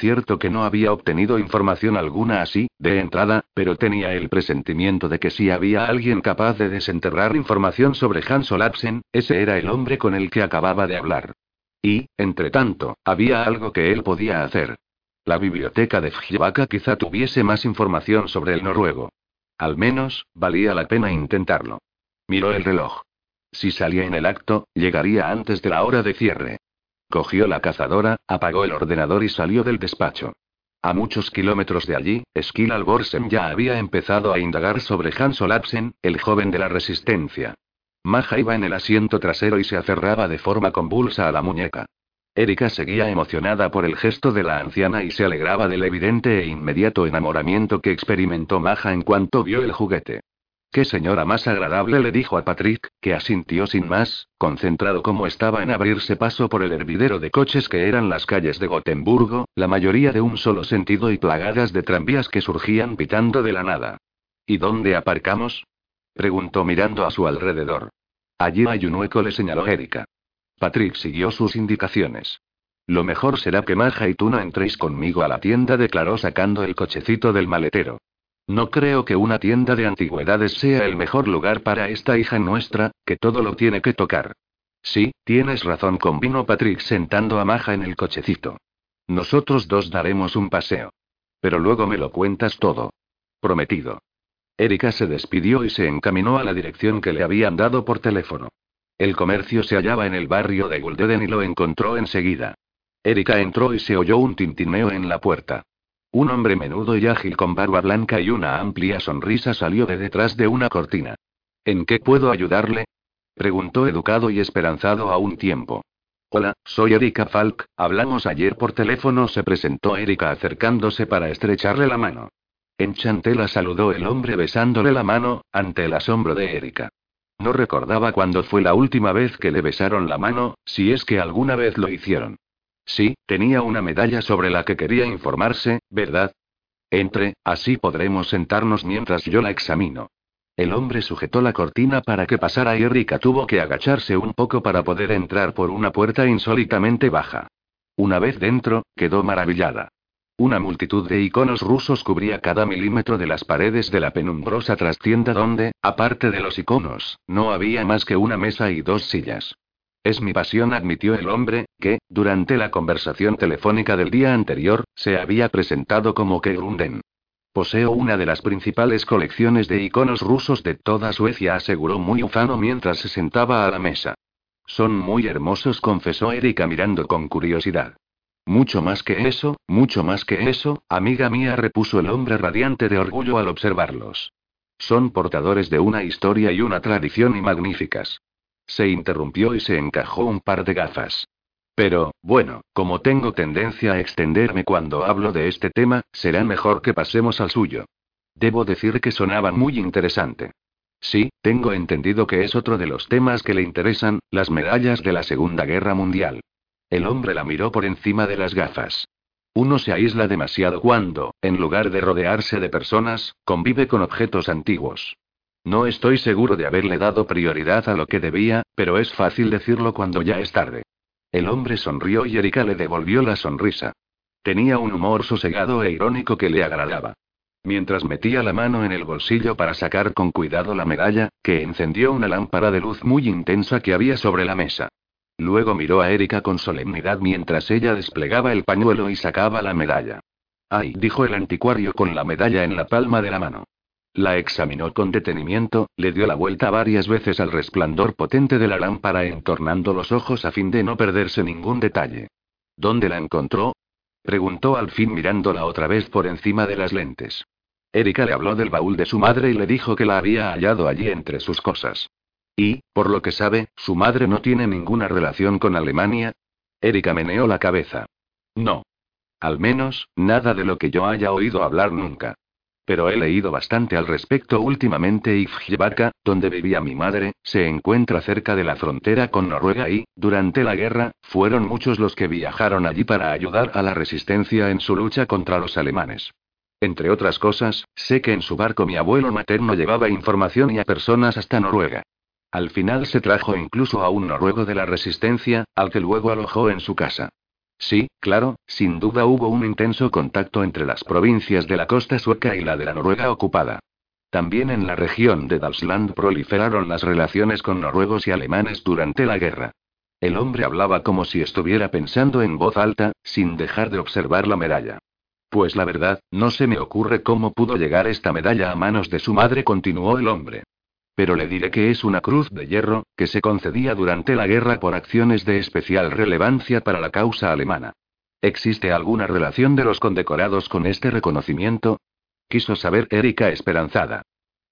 Cierto que no había obtenido información alguna así, de entrada, pero tenía el presentimiento de que si había alguien capaz de desenterrar información sobre Hans Olafsen, ese era el hombre con el que acababa de hablar. Y, entre tanto, había algo que él podía hacer. La biblioteca de Fjibaka quizá tuviese más información sobre el noruego. Al menos, valía la pena intentarlo. Miró el reloj. Si salía en el acto, llegaría antes de la hora de cierre. Cogió la cazadora, apagó el ordenador y salió del despacho. A muchos kilómetros de allí, Skill Alborsen ya había empezado a indagar sobre Hans Olafsen, el joven de la resistencia. Maja iba en el asiento trasero y se aferraba de forma convulsa a la muñeca. Erika seguía emocionada por el gesto de la anciana y se alegraba del evidente e inmediato enamoramiento que experimentó Maja en cuanto vio el juguete. Qué señora más agradable le dijo a Patrick, que asintió sin más, concentrado como estaba en abrirse paso por el hervidero de coches que eran las calles de Gotemburgo, la mayoría de un solo sentido y plagadas de tranvías que surgían pitando de la nada. ¿Y dónde aparcamos? preguntó mirando a su alrededor. Allí hay un hueco, le señaló Erika. Patrick siguió sus indicaciones. Lo mejor será que Maja y tú no entréis conmigo a la tienda, declaró sacando el cochecito del maletero. No creo que una tienda de antigüedades sea el mejor lugar para esta hija nuestra, que todo lo tiene que tocar. Sí, tienes razón, convino Patrick sentando a Maja en el cochecito. Nosotros dos daremos un paseo. Pero luego me lo cuentas todo. Prometido. Erika se despidió y se encaminó a la dirección que le habían dado por teléfono. El comercio se hallaba en el barrio de Guldeden y lo encontró enseguida. Erika entró y se oyó un tintineo en la puerta. Un hombre menudo y ágil con barba blanca y una amplia sonrisa salió de detrás de una cortina. ¿En qué puedo ayudarle? preguntó educado y esperanzado a un tiempo. Hola, soy Erika Falk, hablamos ayer por teléfono, se presentó Erika acercándose para estrecharle la mano. En Chantela saludó el hombre besándole la mano, ante el asombro de Erika. No recordaba cuándo fue la última vez que le besaron la mano, si es que alguna vez lo hicieron. Sí, tenía una medalla sobre la que quería informarse, ¿verdad? Entre, así podremos sentarnos mientras yo la examino. El hombre sujetó la cortina para que pasara y Erika tuvo que agacharse un poco para poder entrar por una puerta insólitamente baja. Una vez dentro, quedó maravillada. Una multitud de iconos rusos cubría cada milímetro de las paredes de la penumbrosa trastienda donde, aparte de los iconos, no había más que una mesa y dos sillas. Es mi pasión, admitió el hombre, que, durante la conversación telefónica del día anterior, se había presentado como Kegrunden. Poseo una de las principales colecciones de iconos rusos de toda Suecia, aseguró muy ufano mientras se sentaba a la mesa. Son muy hermosos, confesó Erika mirando con curiosidad. Mucho más que eso, mucho más que eso, amiga mía, repuso el hombre radiante de orgullo al observarlos. Son portadores de una historia y una tradición y magníficas. Se interrumpió y se encajó un par de gafas. Pero, bueno, como tengo tendencia a extenderme cuando hablo de este tema, será mejor que pasemos al suyo. Debo decir que sonaban muy interesante. Sí, tengo entendido que es otro de los temas que le interesan, las medallas de la Segunda Guerra Mundial. El hombre la miró por encima de las gafas. Uno se aísla demasiado cuando, en lugar de rodearse de personas, convive con objetos antiguos. No estoy seguro de haberle dado prioridad a lo que debía, pero es fácil decirlo cuando ya es tarde. El hombre sonrió y Erika le devolvió la sonrisa. Tenía un humor sosegado e irónico que le agradaba. Mientras metía la mano en el bolsillo para sacar con cuidado la medalla, que encendió una lámpara de luz muy intensa que había sobre la mesa. Luego miró a Erika con solemnidad mientras ella desplegaba el pañuelo y sacaba la medalla. Ay, dijo el anticuario con la medalla en la palma de la mano. La examinó con detenimiento, le dio la vuelta varias veces al resplandor potente de la lámpara entornando los ojos a fin de no perderse ningún detalle. ¿Dónde la encontró? preguntó al fin mirándola otra vez por encima de las lentes. Erika le habló del baúl de su madre y le dijo que la había hallado allí entre sus cosas. Y, por lo que sabe, su madre no tiene ninguna relación con Alemania. Erika meneó la cabeza. No. Al menos, nada de lo que yo haya oído hablar nunca. Pero he leído bastante al respecto últimamente y donde vivía mi madre, se encuentra cerca de la frontera con Noruega y, durante la guerra, fueron muchos los que viajaron allí para ayudar a la resistencia en su lucha contra los alemanes. Entre otras cosas, sé que en su barco mi abuelo materno llevaba información y a personas hasta Noruega. Al final se trajo incluso a un noruego de la resistencia, al que luego alojó en su casa. Sí, claro, sin duda hubo un intenso contacto entre las provincias de la costa sueca y la de la Noruega ocupada. También en la región de Dalsland proliferaron las relaciones con noruegos y alemanes durante la guerra. El hombre hablaba como si estuviera pensando en voz alta, sin dejar de observar la medalla. Pues la verdad, no se me ocurre cómo pudo llegar esta medalla a manos de su madre, continuó el hombre. Pero le diré que es una cruz de hierro, que se concedía durante la guerra por acciones de especial relevancia para la causa alemana. ¿Existe alguna relación de los condecorados con este reconocimiento? Quiso saber Erika esperanzada.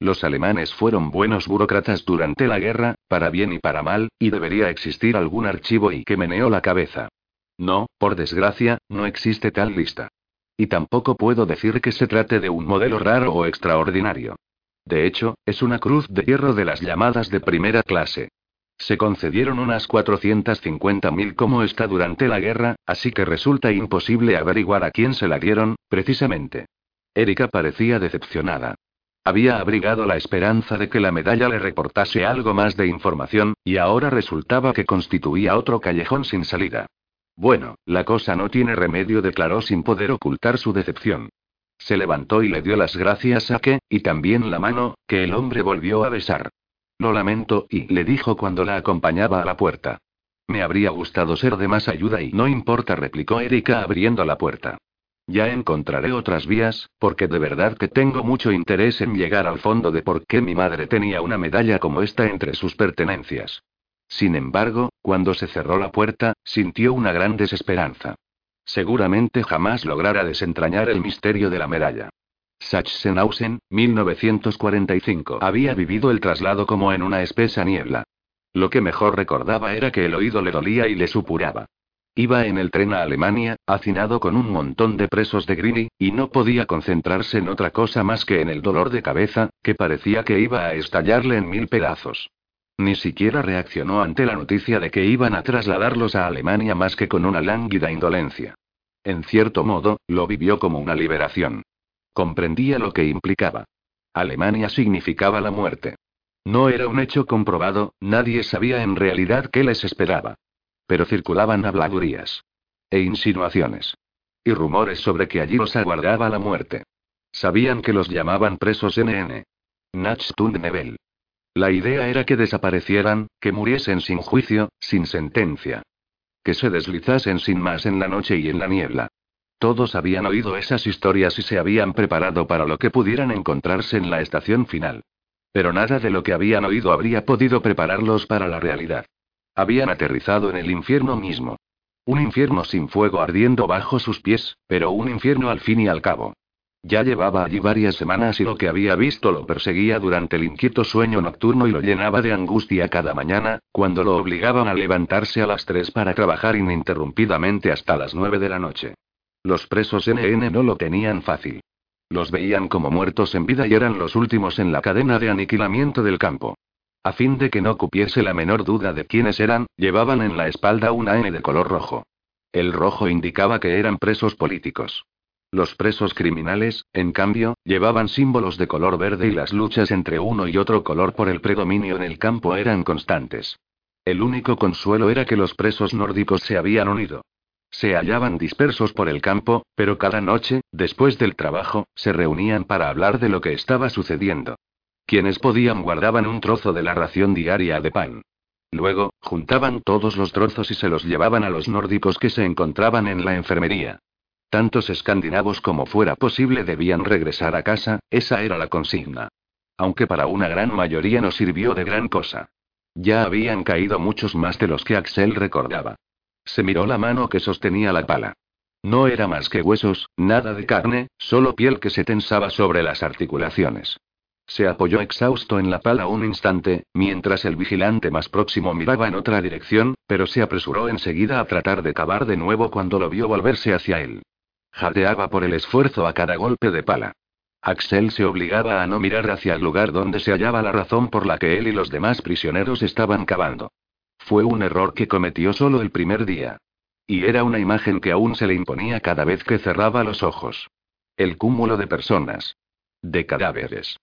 Los alemanes fueron buenos burócratas durante la guerra, para bien y para mal, y debería existir algún archivo y que meneó la cabeza. No, por desgracia, no existe tal lista. Y tampoco puedo decir que se trate de un modelo raro o extraordinario. De hecho, es una cruz de hierro de las llamadas de primera clase. Se concedieron unas 450.000 como está durante la guerra, así que resulta imposible averiguar a quién se la dieron, precisamente. Erika parecía decepcionada. Había abrigado la esperanza de que la medalla le reportase algo más de información, y ahora resultaba que constituía otro callejón sin salida. Bueno, la cosa no tiene remedio, declaró sin poder ocultar su decepción. Se levantó y le dio las gracias a que, y también la mano, que el hombre volvió a besar. Lo lamento, y le dijo cuando la acompañaba a la puerta. Me habría gustado ser de más ayuda y no importa, replicó Erika abriendo la puerta. Ya encontraré otras vías, porque de verdad que tengo mucho interés en llegar al fondo de por qué mi madre tenía una medalla como esta entre sus pertenencias. Sin embargo, cuando se cerró la puerta, sintió una gran desesperanza. Seguramente jamás lograra desentrañar el misterio de la medalla. Sachsenhausen, 1945. Había vivido el traslado como en una espesa niebla. Lo que mejor recordaba era que el oído le dolía y le supuraba. Iba en el tren a Alemania, hacinado con un montón de presos de Grini, y no podía concentrarse en otra cosa más que en el dolor de cabeza, que parecía que iba a estallarle en mil pedazos. Ni siquiera reaccionó ante la noticia de que iban a trasladarlos a Alemania más que con una lánguida indolencia. En cierto modo, lo vivió como una liberación. Comprendía lo que implicaba. Alemania significaba la muerte. No era un hecho comprobado, nadie sabía en realidad qué les esperaba. Pero circulaban habladurías. E insinuaciones. Y rumores sobre que allí los aguardaba la muerte. Sabían que los llamaban presos NN. Nebel. La idea era que desaparecieran, que muriesen sin juicio, sin sentencia. Que se deslizasen sin más en la noche y en la niebla. Todos habían oído esas historias y se habían preparado para lo que pudieran encontrarse en la estación final. Pero nada de lo que habían oído habría podido prepararlos para la realidad. Habían aterrizado en el infierno mismo. Un infierno sin fuego ardiendo bajo sus pies, pero un infierno al fin y al cabo. Ya llevaba allí varias semanas y lo que había visto lo perseguía durante el inquieto sueño nocturno y lo llenaba de angustia cada mañana, cuando lo obligaban a levantarse a las tres para trabajar ininterrumpidamente hasta las nueve de la noche. Los presos NN no lo tenían fácil. Los veían como muertos en vida y eran los últimos en la cadena de aniquilamiento del campo. A fin de que no cupiese la menor duda de quiénes eran, llevaban en la espalda una N de color rojo. El rojo indicaba que eran presos políticos. Los presos criminales, en cambio, llevaban símbolos de color verde y las luchas entre uno y otro color por el predominio en el campo eran constantes. El único consuelo era que los presos nórdicos se habían unido. Se hallaban dispersos por el campo, pero cada noche, después del trabajo, se reunían para hablar de lo que estaba sucediendo. Quienes podían guardaban un trozo de la ración diaria de pan. Luego, juntaban todos los trozos y se los llevaban a los nórdicos que se encontraban en la enfermería. Tantos escandinavos como fuera posible debían regresar a casa, esa era la consigna. Aunque para una gran mayoría no sirvió de gran cosa. Ya habían caído muchos más de los que Axel recordaba. Se miró la mano que sostenía la pala. No era más que huesos, nada de carne, solo piel que se tensaba sobre las articulaciones. Se apoyó exhausto en la pala un instante, mientras el vigilante más próximo miraba en otra dirección, pero se apresuró enseguida a tratar de cavar de nuevo cuando lo vio volverse hacia él. Jadeaba por el esfuerzo a cada golpe de pala. Axel se obligaba a no mirar hacia el lugar donde se hallaba la razón por la que él y los demás prisioneros estaban cavando. Fue un error que cometió solo el primer día. Y era una imagen que aún se le imponía cada vez que cerraba los ojos. El cúmulo de personas. De cadáveres.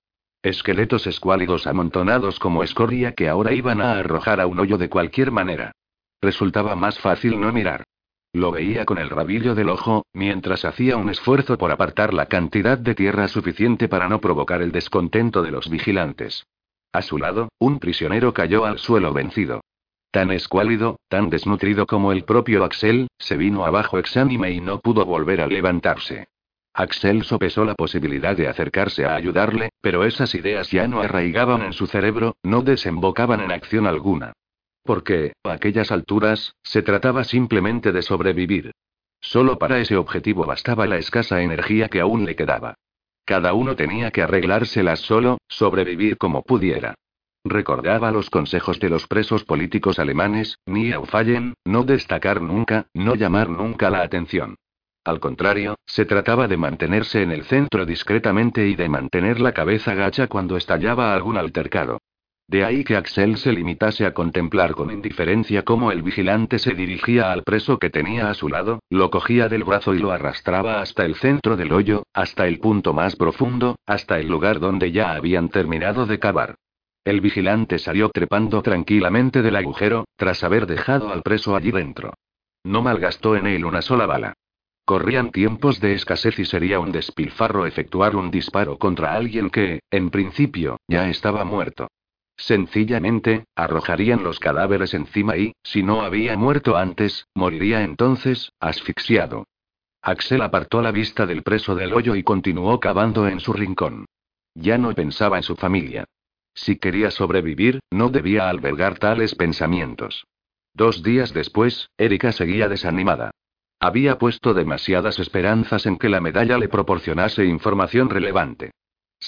Esqueletos escuálidos amontonados como escoria que ahora iban a arrojar a un hoyo de cualquier manera. Resultaba más fácil no mirar. Lo veía con el rabillo del ojo, mientras hacía un esfuerzo por apartar la cantidad de tierra suficiente para no provocar el descontento de los vigilantes. A su lado, un prisionero cayó al suelo vencido. Tan escuálido, tan desnutrido como el propio Axel, se vino abajo exánime y no pudo volver a levantarse. Axel sopesó la posibilidad de acercarse a ayudarle, pero esas ideas ya no arraigaban en su cerebro, no desembocaban en acción alguna. Porque, a aquellas alturas, se trataba simplemente de sobrevivir. Solo para ese objetivo bastaba la escasa energía que aún le quedaba. Cada uno tenía que arreglárselas solo, sobrevivir como pudiera. Recordaba los consejos de los presos políticos alemanes, ni auffallen, no destacar nunca, no llamar nunca la atención. Al contrario, se trataba de mantenerse en el centro discretamente y de mantener la cabeza gacha cuando estallaba algún altercado. De ahí que Axel se limitase a contemplar con indiferencia cómo el vigilante se dirigía al preso que tenía a su lado, lo cogía del brazo y lo arrastraba hasta el centro del hoyo, hasta el punto más profundo, hasta el lugar donde ya habían terminado de cavar. El vigilante salió trepando tranquilamente del agujero, tras haber dejado al preso allí dentro. No malgastó en él una sola bala. Corrían tiempos de escasez y sería un despilfarro efectuar un disparo contra alguien que, en principio, ya estaba muerto. Sencillamente, arrojarían los cadáveres encima y, si no había muerto antes, moriría entonces, asfixiado. Axel apartó la vista del preso del hoyo y continuó cavando en su rincón. Ya no pensaba en su familia. Si quería sobrevivir, no debía albergar tales pensamientos. Dos días después, Erika seguía desanimada. Había puesto demasiadas esperanzas en que la medalla le proporcionase información relevante.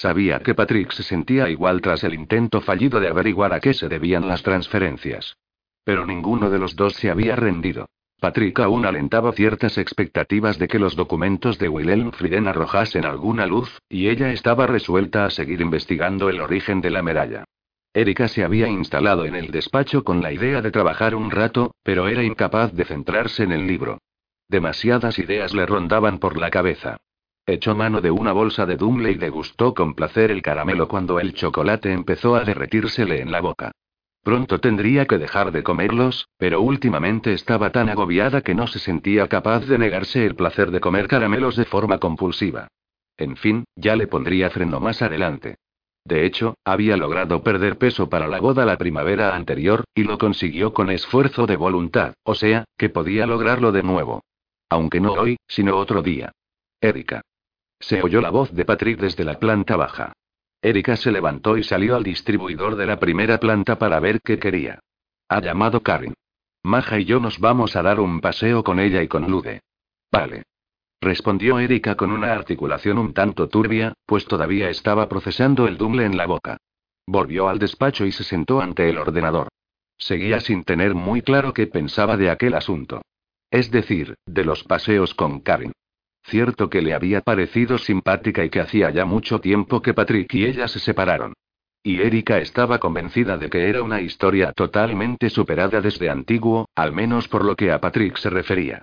Sabía que Patrick se sentía igual tras el intento fallido de averiguar a qué se debían las transferencias. Pero ninguno de los dos se había rendido. Patrick aún alentaba ciertas expectativas de que los documentos de Wilhelm Frieden arrojasen alguna luz, y ella estaba resuelta a seguir investigando el origen de la medalla. Erika se había instalado en el despacho con la idea de trabajar un rato, pero era incapaz de centrarse en el libro. Demasiadas ideas le rondaban por la cabeza. Echó mano de una bolsa de Dumble y degustó con placer el caramelo cuando el chocolate empezó a derretírsele en la boca. Pronto tendría que dejar de comerlos, pero últimamente estaba tan agobiada que no se sentía capaz de negarse el placer de comer caramelos de forma compulsiva. En fin, ya le pondría freno más adelante. De hecho, había logrado perder peso para la boda la primavera anterior, y lo consiguió con esfuerzo de voluntad, o sea, que podía lograrlo de nuevo. Aunque no hoy, sino otro día. Erika. Se oyó la voz de Patrick desde la planta baja. Erika se levantó y salió al distribuidor de la primera planta para ver qué quería. Ha llamado Karin. Maja y yo nos vamos a dar un paseo con ella y con Lude. Vale. Respondió Erika con una articulación un tanto turbia, pues todavía estaba procesando el dumble en la boca. Volvió al despacho y se sentó ante el ordenador. Seguía sin tener muy claro qué pensaba de aquel asunto. Es decir, de los paseos con Karin. Cierto que le había parecido simpática y que hacía ya mucho tiempo que Patrick y ella se separaron. Y Erika estaba convencida de que era una historia totalmente superada desde antiguo, al menos por lo que a Patrick se refería.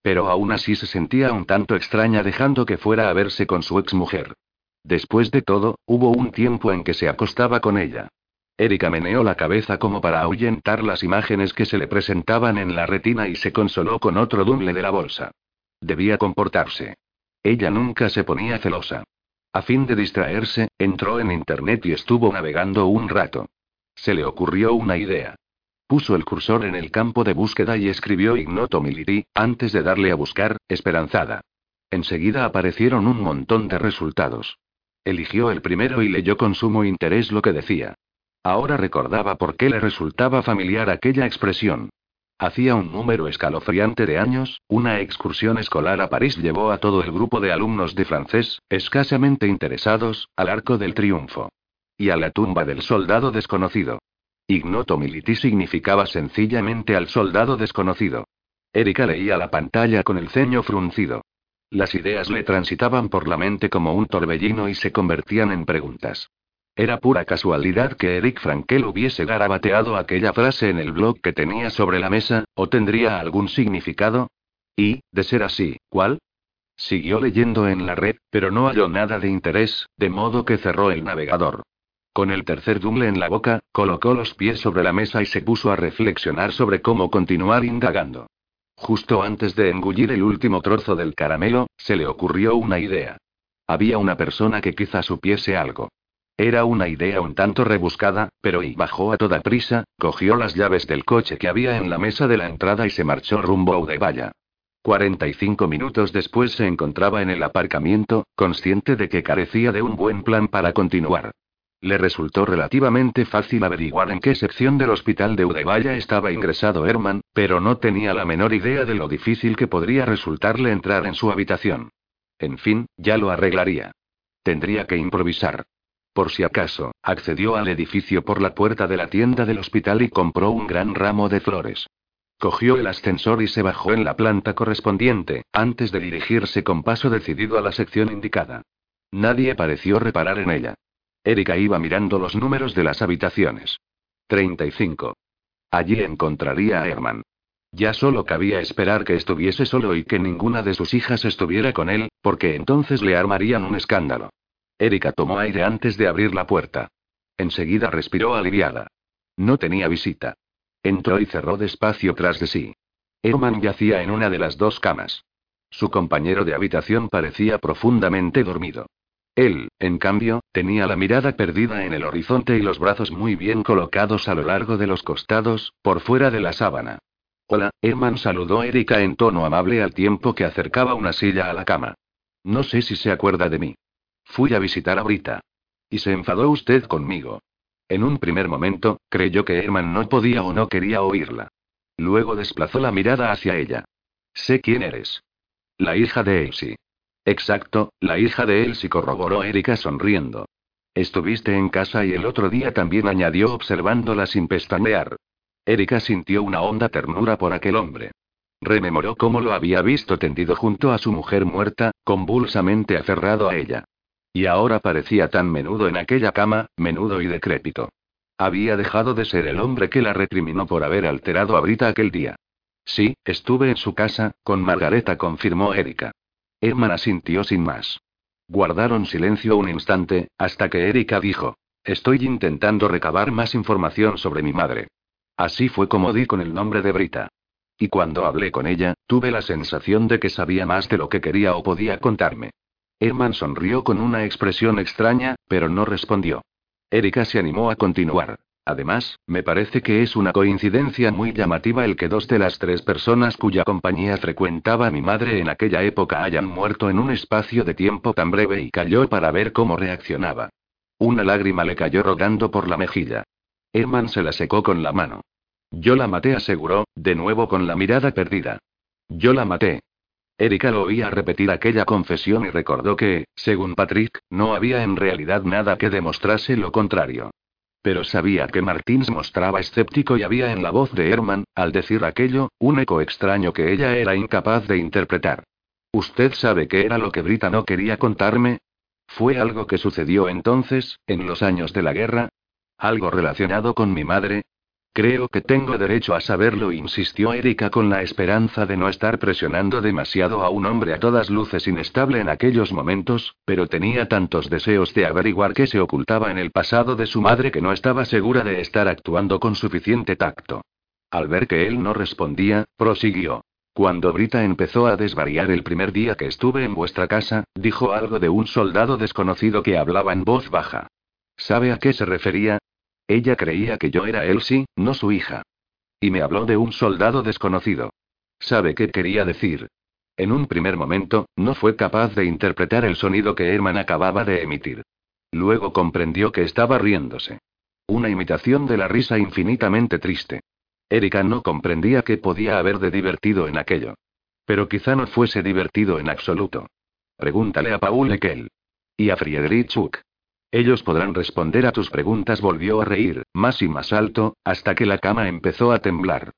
Pero aún así se sentía un tanto extraña dejando que fuera a verse con su exmujer. Después de todo, hubo un tiempo en que se acostaba con ella. Erika meneó la cabeza como para ahuyentar las imágenes que se le presentaban en la retina y se consoló con otro dumble de la bolsa. Debía comportarse. Ella nunca se ponía celosa. A fin de distraerse, entró en Internet y estuvo navegando un rato. Se le ocurrió una idea. Puso el cursor en el campo de búsqueda y escribió Ignoto Militi, antes de darle a buscar, esperanzada. Enseguida aparecieron un montón de resultados. Eligió el primero y leyó con sumo interés lo que decía. Ahora recordaba por qué le resultaba familiar aquella expresión. Hacía un número escalofriante de años, una excursión escolar a París llevó a todo el grupo de alumnos de francés, escasamente interesados, al Arco del Triunfo. Y a la tumba del soldado desconocido. Ignoto militi significaba sencillamente al soldado desconocido. Erika leía la pantalla con el ceño fruncido. Las ideas le transitaban por la mente como un torbellino y se convertían en preguntas. Era pura casualidad que Eric Frankel hubiese garabateado aquella frase en el blog que tenía sobre la mesa, o tendría algún significado. Y, de ser así, ¿cuál? Siguió leyendo en la red, pero no halló nada de interés, de modo que cerró el navegador. Con el tercer dumble en la boca, colocó los pies sobre la mesa y se puso a reflexionar sobre cómo continuar indagando. Justo antes de engullir el último trozo del caramelo, se le ocurrió una idea. Había una persona que quizá supiese algo. Era una idea un tanto rebuscada, pero y bajó a toda prisa, cogió las llaves del coche que había en la mesa de la entrada y se marchó rumbo a Udevaya. 45 minutos después se encontraba en el aparcamiento, consciente de que carecía de un buen plan para continuar. Le resultó relativamente fácil averiguar en qué sección del hospital de Udevaya estaba ingresado Herman, pero no tenía la menor idea de lo difícil que podría resultarle entrar en su habitación. En fin, ya lo arreglaría. Tendría que improvisar. Por si acaso, accedió al edificio por la puerta de la tienda del hospital y compró un gran ramo de flores. Cogió el ascensor y se bajó en la planta correspondiente, antes de dirigirse con paso decidido a la sección indicada. Nadie pareció reparar en ella. Erika iba mirando los números de las habitaciones. 35. Allí encontraría a Herman. Ya solo cabía esperar que estuviese solo y que ninguna de sus hijas estuviera con él, porque entonces le armarían un escándalo. Erika tomó aire antes de abrir la puerta. Enseguida respiró aliviada. No tenía visita. Entró y cerró despacio tras de sí. Herman yacía en una de las dos camas. Su compañero de habitación parecía profundamente dormido. Él, en cambio, tenía la mirada perdida en el horizonte y los brazos muy bien colocados a lo largo de los costados, por fuera de la sábana. Hola, Herman saludó Erika en tono amable al tiempo que acercaba una silla a la cama. No sé si se acuerda de mí. Fui a visitar a Brita. Y se enfadó usted conmigo. En un primer momento, creyó que Herman no podía o no quería oírla. Luego desplazó la mirada hacia ella. Sé quién eres. La hija de Elsie. Exacto, la hija de Elsie corroboró Erika sonriendo. Estuviste en casa y el otro día también añadió observándola sin pestañear. Erika sintió una honda ternura por aquel hombre. Rememoró cómo lo había visto tendido junto a su mujer muerta, convulsamente aferrado a ella. Y ahora parecía tan menudo en aquella cama, menudo y decrépito. Había dejado de ser el hombre que la recriminó por haber alterado a Brita aquel día. Sí, estuve en su casa, con Margareta, confirmó Erika. Herman asintió sin más. Guardaron silencio un instante, hasta que Erika dijo: Estoy intentando recabar más información sobre mi madre. Así fue como di con el nombre de Brita. Y cuando hablé con ella, tuve la sensación de que sabía más de lo que quería o podía contarme. Herman sonrió con una expresión extraña, pero no respondió. Erika se animó a continuar. Además, me parece que es una coincidencia muy llamativa el que dos de las tres personas cuya compañía frecuentaba mi madre en aquella época hayan muerto en un espacio de tiempo tan breve y cayó para ver cómo reaccionaba. Una lágrima le cayó rodando por la mejilla. Herman se la secó con la mano. Yo la maté, aseguró, de nuevo con la mirada perdida. Yo la maté. Erika lo oía repetir aquella confesión y recordó que, según Patrick, no había en realidad nada que demostrase lo contrario. Pero sabía que Martins mostraba escéptico y había en la voz de Herman, al decir aquello, un eco extraño que ella era incapaz de interpretar. ¿Usted sabe qué era lo que Brita no quería contarme? ¿Fue algo que sucedió entonces, en los años de la guerra? ¿Algo relacionado con mi madre? Creo que tengo derecho a saberlo, insistió Erika con la esperanza de no estar presionando demasiado a un hombre a todas luces inestable en aquellos momentos, pero tenía tantos deseos de averiguar qué se ocultaba en el pasado de su madre que no estaba segura de estar actuando con suficiente tacto. Al ver que él no respondía, prosiguió. Cuando Brita empezó a desvariar el primer día que estuve en vuestra casa, dijo algo de un soldado desconocido que hablaba en voz baja. ¿Sabe a qué se refería? Ella creía que yo era Elsie, no su hija. Y me habló de un soldado desconocido. ¿Sabe qué quería decir? En un primer momento, no fue capaz de interpretar el sonido que Herman acababa de emitir. Luego comprendió que estaba riéndose. Una imitación de la risa infinitamente triste. Erika no comprendía qué podía haber de divertido en aquello. Pero quizá no fuese divertido en absoluto. Pregúntale a Paul Ekel. Y a Friedrich. Ellos podrán responder a tus preguntas. Volvió a reír, más y más alto, hasta que la cama empezó a temblar.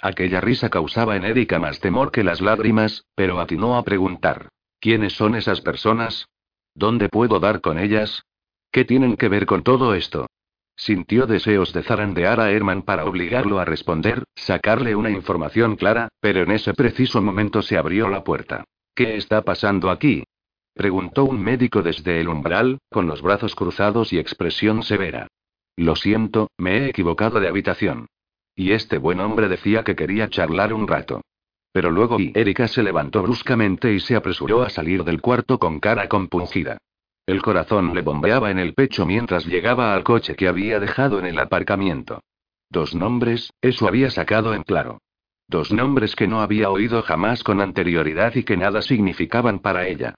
Aquella risa causaba en Erika más temor que las lágrimas, pero atinó a preguntar. ¿Quiénes son esas personas? ¿Dónde puedo dar con ellas? ¿Qué tienen que ver con todo esto? Sintió deseos de zarandear a Herman para obligarlo a responder, sacarle una información clara, pero en ese preciso momento se abrió la puerta. ¿Qué está pasando aquí? Preguntó un médico desde el umbral, con los brazos cruzados y expresión severa. Lo siento, me he equivocado de habitación. Y este buen hombre decía que quería charlar un rato. Pero luego y Erika se levantó bruscamente y se apresuró a salir del cuarto con cara compungida. El corazón le bombeaba en el pecho mientras llegaba al coche que había dejado en el aparcamiento. Dos nombres, eso había sacado en claro. Dos nombres que no había oído jamás con anterioridad y que nada significaban para ella.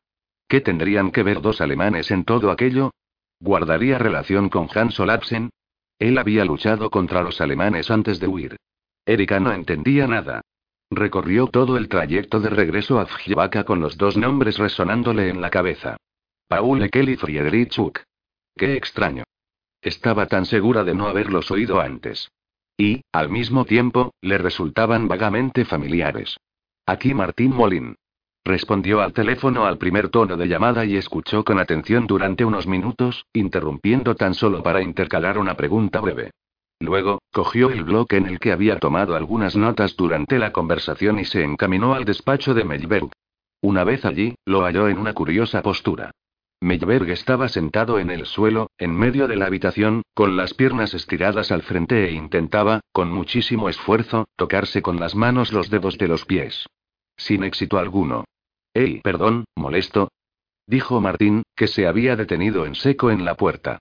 ¿Qué tendrían que ver dos alemanes en todo aquello? ¿Guardaría relación con Hans Olapsen? Él había luchado contra los alemanes antes de huir. Erika no entendía nada. Recorrió todo el trayecto de regreso a Fjebaka con los dos nombres resonándole en la cabeza. Paul Kelly Friedrichuk. Qué extraño. Estaba tan segura de no haberlos oído antes. Y, al mismo tiempo, le resultaban vagamente familiares. Aquí Martín Molin. Respondió al teléfono al primer tono de llamada y escuchó con atención durante unos minutos, interrumpiendo tan solo para intercalar una pregunta breve. Luego, cogió el bloque en el que había tomado algunas notas durante la conversación y se encaminó al despacho de Melberg. Una vez allí, lo halló en una curiosa postura. Melberg estaba sentado en el suelo, en medio de la habitación, con las piernas estiradas al frente e intentaba, con muchísimo esfuerzo, tocarse con las manos los dedos de los pies. Sin éxito alguno. ¡Ey, perdón, molesto! Dijo Martín, que se había detenido en seco en la puerta.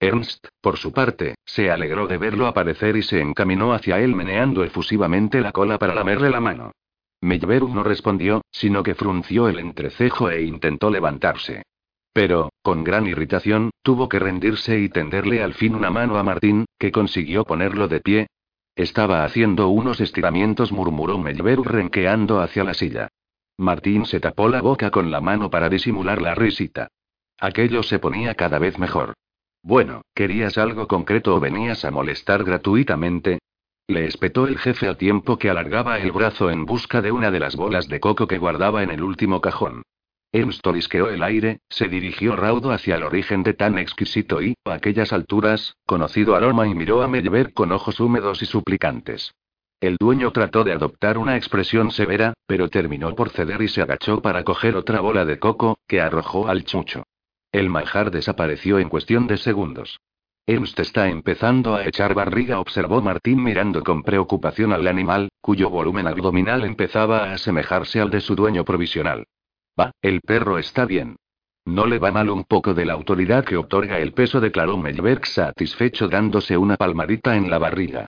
Ernst, por su parte, se alegró de verlo aparecer y se encaminó hacia él meneando efusivamente la cola para lamerle la mano. Melberg no respondió, sino que frunció el entrecejo e intentó levantarse. Pero, con gran irritación, tuvo que rendirse y tenderle al fin una mano a Martín, que consiguió ponerlo de pie. Estaba haciendo unos estiramientos, murmuró Melberg renqueando hacia la silla. Martín se tapó la boca con la mano para disimular la risita. Aquello se ponía cada vez mejor. Bueno, ¿querías algo concreto o venías a molestar gratuitamente? Le espetó el jefe al tiempo que alargaba el brazo en busca de una de las bolas de coco que guardaba en el último cajón. Ernst olisqueó el aire, se dirigió raudo hacia el origen de tan exquisito y, a aquellas alturas, conocido aroma y miró a Mellever con ojos húmedos y suplicantes. El dueño trató de adoptar una expresión severa, pero terminó por ceder y se agachó para coger otra bola de coco, que arrojó al chucho. El manjar desapareció en cuestión de segundos. Ernst está empezando a echar barriga, observó Martín mirando con preocupación al animal, cuyo volumen abdominal empezaba a asemejarse al de su dueño provisional. Va, el perro está bien. No le va mal un poco de la autoridad que otorga el peso, declaró Melberg satisfecho dándose una palmadita en la barriga.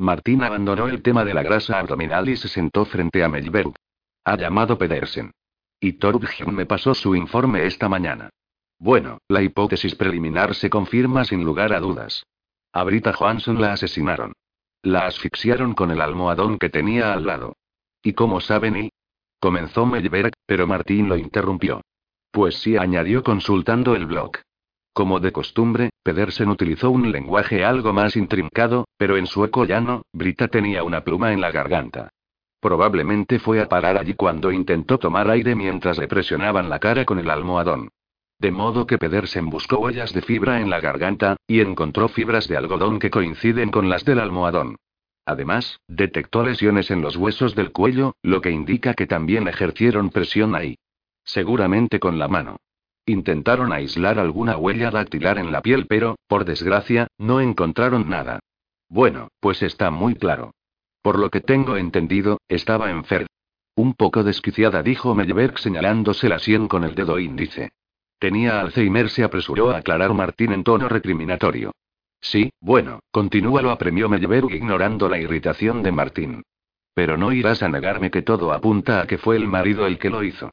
Martín abandonó el tema de la grasa abdominal y se sentó frente a Melberg. Ha llamado Pedersen. Y Torbjörn me pasó su informe esta mañana. Bueno, la hipótesis preliminar se confirma sin lugar a dudas. A Brita Johansson la asesinaron. La asfixiaron con el almohadón que tenía al lado. ¿Y cómo saben y? Comenzó Melberg, pero Martín lo interrumpió. Pues sí, añadió consultando el blog. Como de costumbre, Pedersen utilizó un lenguaje algo más intrincado, pero en sueco llano, Brita tenía una pluma en la garganta. Probablemente fue a parar allí cuando intentó tomar aire mientras le presionaban la cara con el almohadón. De modo que Pedersen buscó huellas de fibra en la garganta, y encontró fibras de algodón que coinciden con las del almohadón. Además, detectó lesiones en los huesos del cuello, lo que indica que también ejercieron presión ahí. Seguramente con la mano. Intentaron aislar alguna huella dactilar en la piel, pero, por desgracia, no encontraron nada. Bueno, pues está muy claro. Por lo que tengo entendido, estaba enferma. Un poco desquiciada, dijo Melberg señalándose la sien con el dedo índice. Tenía Alzheimer, se apresuró a aclarar Martín en tono recriminatorio. Sí, bueno, continúa, lo apremió Melberg ignorando la irritación de Martín. Pero no irás a negarme que todo apunta a que fue el marido el que lo hizo.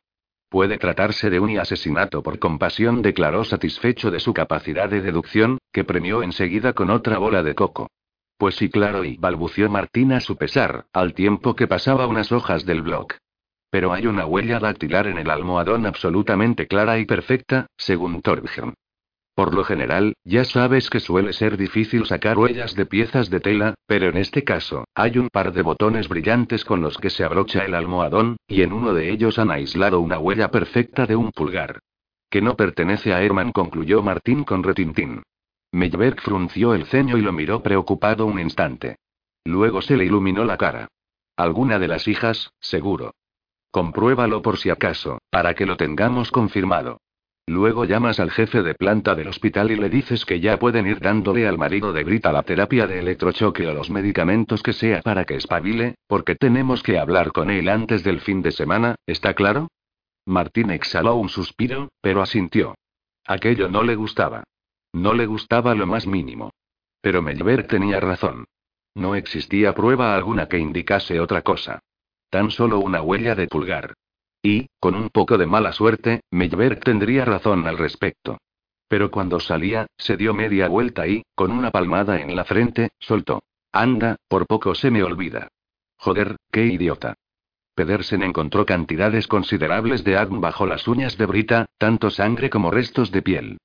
Puede tratarse de un asesinato por compasión, declaró satisfecho de su capacidad de deducción, que premió enseguida con otra bola de coco. Pues sí, claro, y balbució Martín a su pesar, al tiempo que pasaba unas hojas del blog. Pero hay una huella dactilar en el almohadón absolutamente clara y perfecta, según Torbjörn. Por lo general, ya sabes que suele ser difícil sacar huellas de piezas de tela, pero en este caso, hay un par de botones brillantes con los que se abrocha el almohadón, y en uno de ellos han aislado una huella perfecta de un pulgar. Que no pertenece a Herman, concluyó Martín con retintín. Melberg frunció el ceño y lo miró preocupado un instante. Luego se le iluminó la cara. Alguna de las hijas, seguro. Compruébalo por si acaso, para que lo tengamos confirmado. Luego llamas al jefe de planta del hospital y le dices que ya pueden ir dándole al marido de Brita la terapia de electrochoque o los medicamentos que sea para que espabile, porque tenemos que hablar con él antes del fin de semana, ¿está claro? Martín exhaló un suspiro, pero asintió. Aquello no le gustaba. No le gustaba lo más mínimo. Pero Melver tenía razón. No existía prueba alguna que indicase otra cosa. Tan solo una huella de pulgar. Y, con un poco de mala suerte, Melver tendría razón al respecto. Pero cuando salía, se dio media vuelta y, con una palmada en la frente, soltó. Anda, por poco se me olvida. Joder, qué idiota. Pedersen encontró cantidades considerables de agua bajo las uñas de Brita, tanto sangre como restos de piel.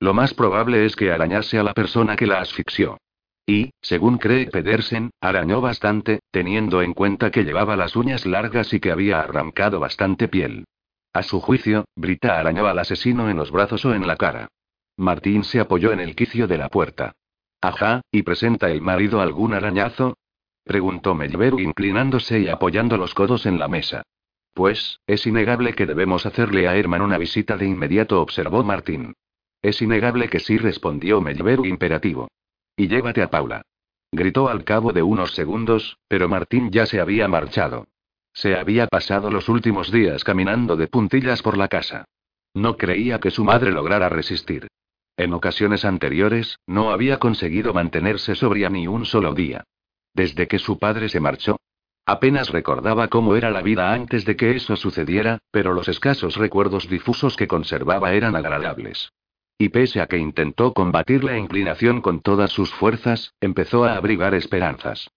Lo más probable es que arañase a la persona que la asfixió. Y, según cree Pedersen, arañó bastante, teniendo en cuenta que llevaba las uñas largas y que había arrancado bastante piel. A su juicio, Brita arañó al asesino en los brazos o en la cara. Martín se apoyó en el quicio de la puerta. Ajá, ¿y presenta el marido algún arañazo? Preguntó Melver inclinándose y apoyando los codos en la mesa. Pues, es innegable que debemos hacerle a Herman una visita de inmediato, observó Martín. Es innegable que sí, respondió Melver imperativo. Y llévate a Paula. Gritó al cabo de unos segundos, pero Martín ya se había marchado. Se había pasado los últimos días caminando de puntillas por la casa. No creía que su madre lograra resistir. En ocasiones anteriores, no había conseguido mantenerse sobria ni un solo día. Desde que su padre se marchó. Apenas recordaba cómo era la vida antes de que eso sucediera, pero los escasos recuerdos difusos que conservaba eran agradables. Y pese a que intentó combatir la inclinación con todas sus fuerzas, empezó a abrigar esperanzas.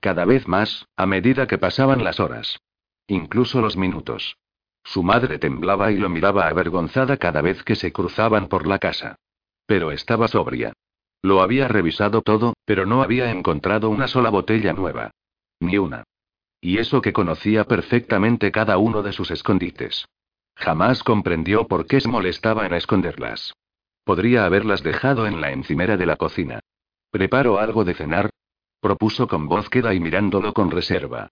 Cada vez más, a medida que pasaban las horas. Incluso los minutos. Su madre temblaba y lo miraba avergonzada cada vez que se cruzaban por la casa. Pero estaba sobria. Lo había revisado todo, pero no había encontrado una sola botella nueva. Ni una. Y eso que conocía perfectamente cada uno de sus escondites. Jamás comprendió por qué se molestaba en esconderlas. Podría haberlas dejado en la encimera de la cocina. ¿Preparo algo de cenar? propuso con voz queda y mirándolo con reserva.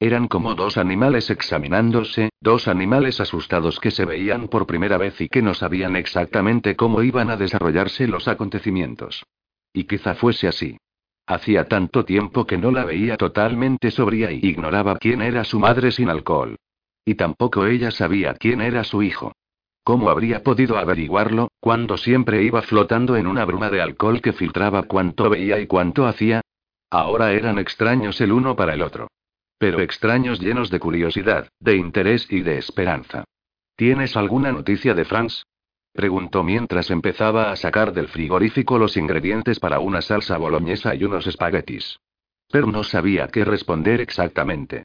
Eran como dos animales examinándose, dos animales asustados que se veían por primera vez y que no sabían exactamente cómo iban a desarrollarse los acontecimientos. Y quizá fuese así. Hacía tanto tiempo que no la veía totalmente sobria y ignoraba quién era su madre sin alcohol. Y tampoco ella sabía quién era su hijo. ¿Cómo habría podido averiguarlo, cuando siempre iba flotando en una bruma de alcohol que filtraba cuánto veía y cuánto hacía? Ahora eran extraños el uno para el otro pero extraños llenos de curiosidad, de interés y de esperanza. ¿Tienes alguna noticia de Franz? Preguntó mientras empezaba a sacar del frigorífico los ingredientes para una salsa boloñesa y unos espaguetis. Pero no sabía qué responder exactamente.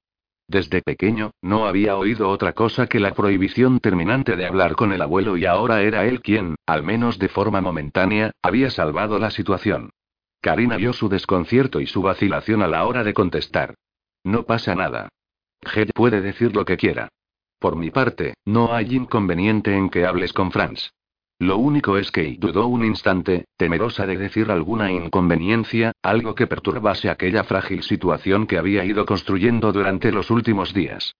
Desde pequeño, no había oído otra cosa que la prohibición terminante de hablar con el abuelo y ahora era él quien, al menos de forma momentánea, había salvado la situación. Karina vio su desconcierto y su vacilación a la hora de contestar. No pasa nada. Head puede decir lo que quiera. Por mi parte, no hay inconveniente en que hables con Franz. Lo único es que dudó un instante, temerosa de decir alguna inconveniencia, algo que perturbase aquella frágil situación que había ido construyendo durante los últimos días.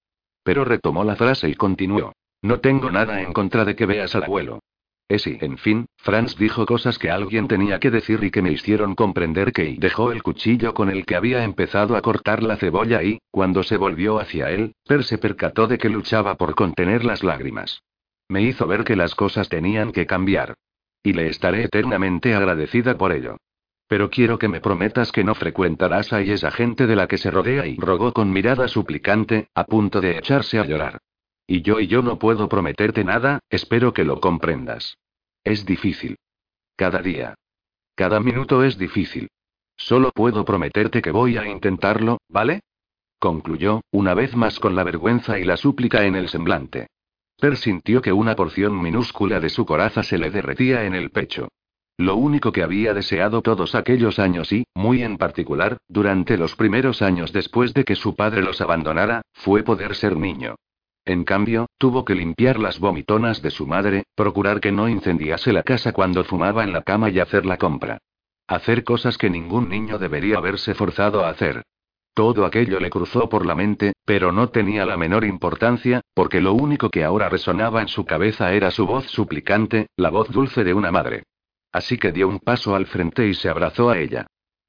Pero retomó la frase y continuó. No tengo nada en contra de que veas al abuelo. Es y, en fin, Franz dijo cosas que alguien tenía que decir y que me hicieron comprender que dejó el cuchillo con el que había empezado a cortar la cebolla y, cuando se volvió hacia él, Per se percató de que luchaba por contener las lágrimas. Me hizo ver que las cosas tenían que cambiar. Y le estaré eternamente agradecida por ello. Pero quiero que me prometas que no frecuentarás a esa gente de la que se rodea y rogó con mirada suplicante, a punto de echarse a llorar. Y yo y yo no puedo prometerte nada, espero que lo comprendas. Es difícil. Cada día. Cada minuto es difícil. Solo puedo prometerte que voy a intentarlo, ¿vale? Concluyó, una vez más con la vergüenza y la súplica en el semblante. Per sintió que una porción minúscula de su coraza se le derretía en el pecho. Lo único que había deseado todos aquellos años y, muy en particular, durante los primeros años después de que su padre los abandonara, fue poder ser niño. En cambio, tuvo que limpiar las vomitonas de su madre, procurar que no incendiase la casa cuando fumaba en la cama y hacer la compra. Hacer cosas que ningún niño debería haberse forzado a hacer. Todo aquello le cruzó por la mente, pero no tenía la menor importancia, porque lo único que ahora resonaba en su cabeza era su voz suplicante, la voz dulce de una madre. Así que dio un paso al frente y se abrazó a ella.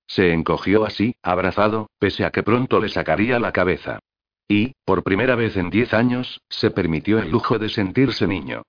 Se encogió así, abrazado, pese a que pronto le sacaría la cabeza. Y, por primera vez en diez años, se permitió el lujo de sentirse niño.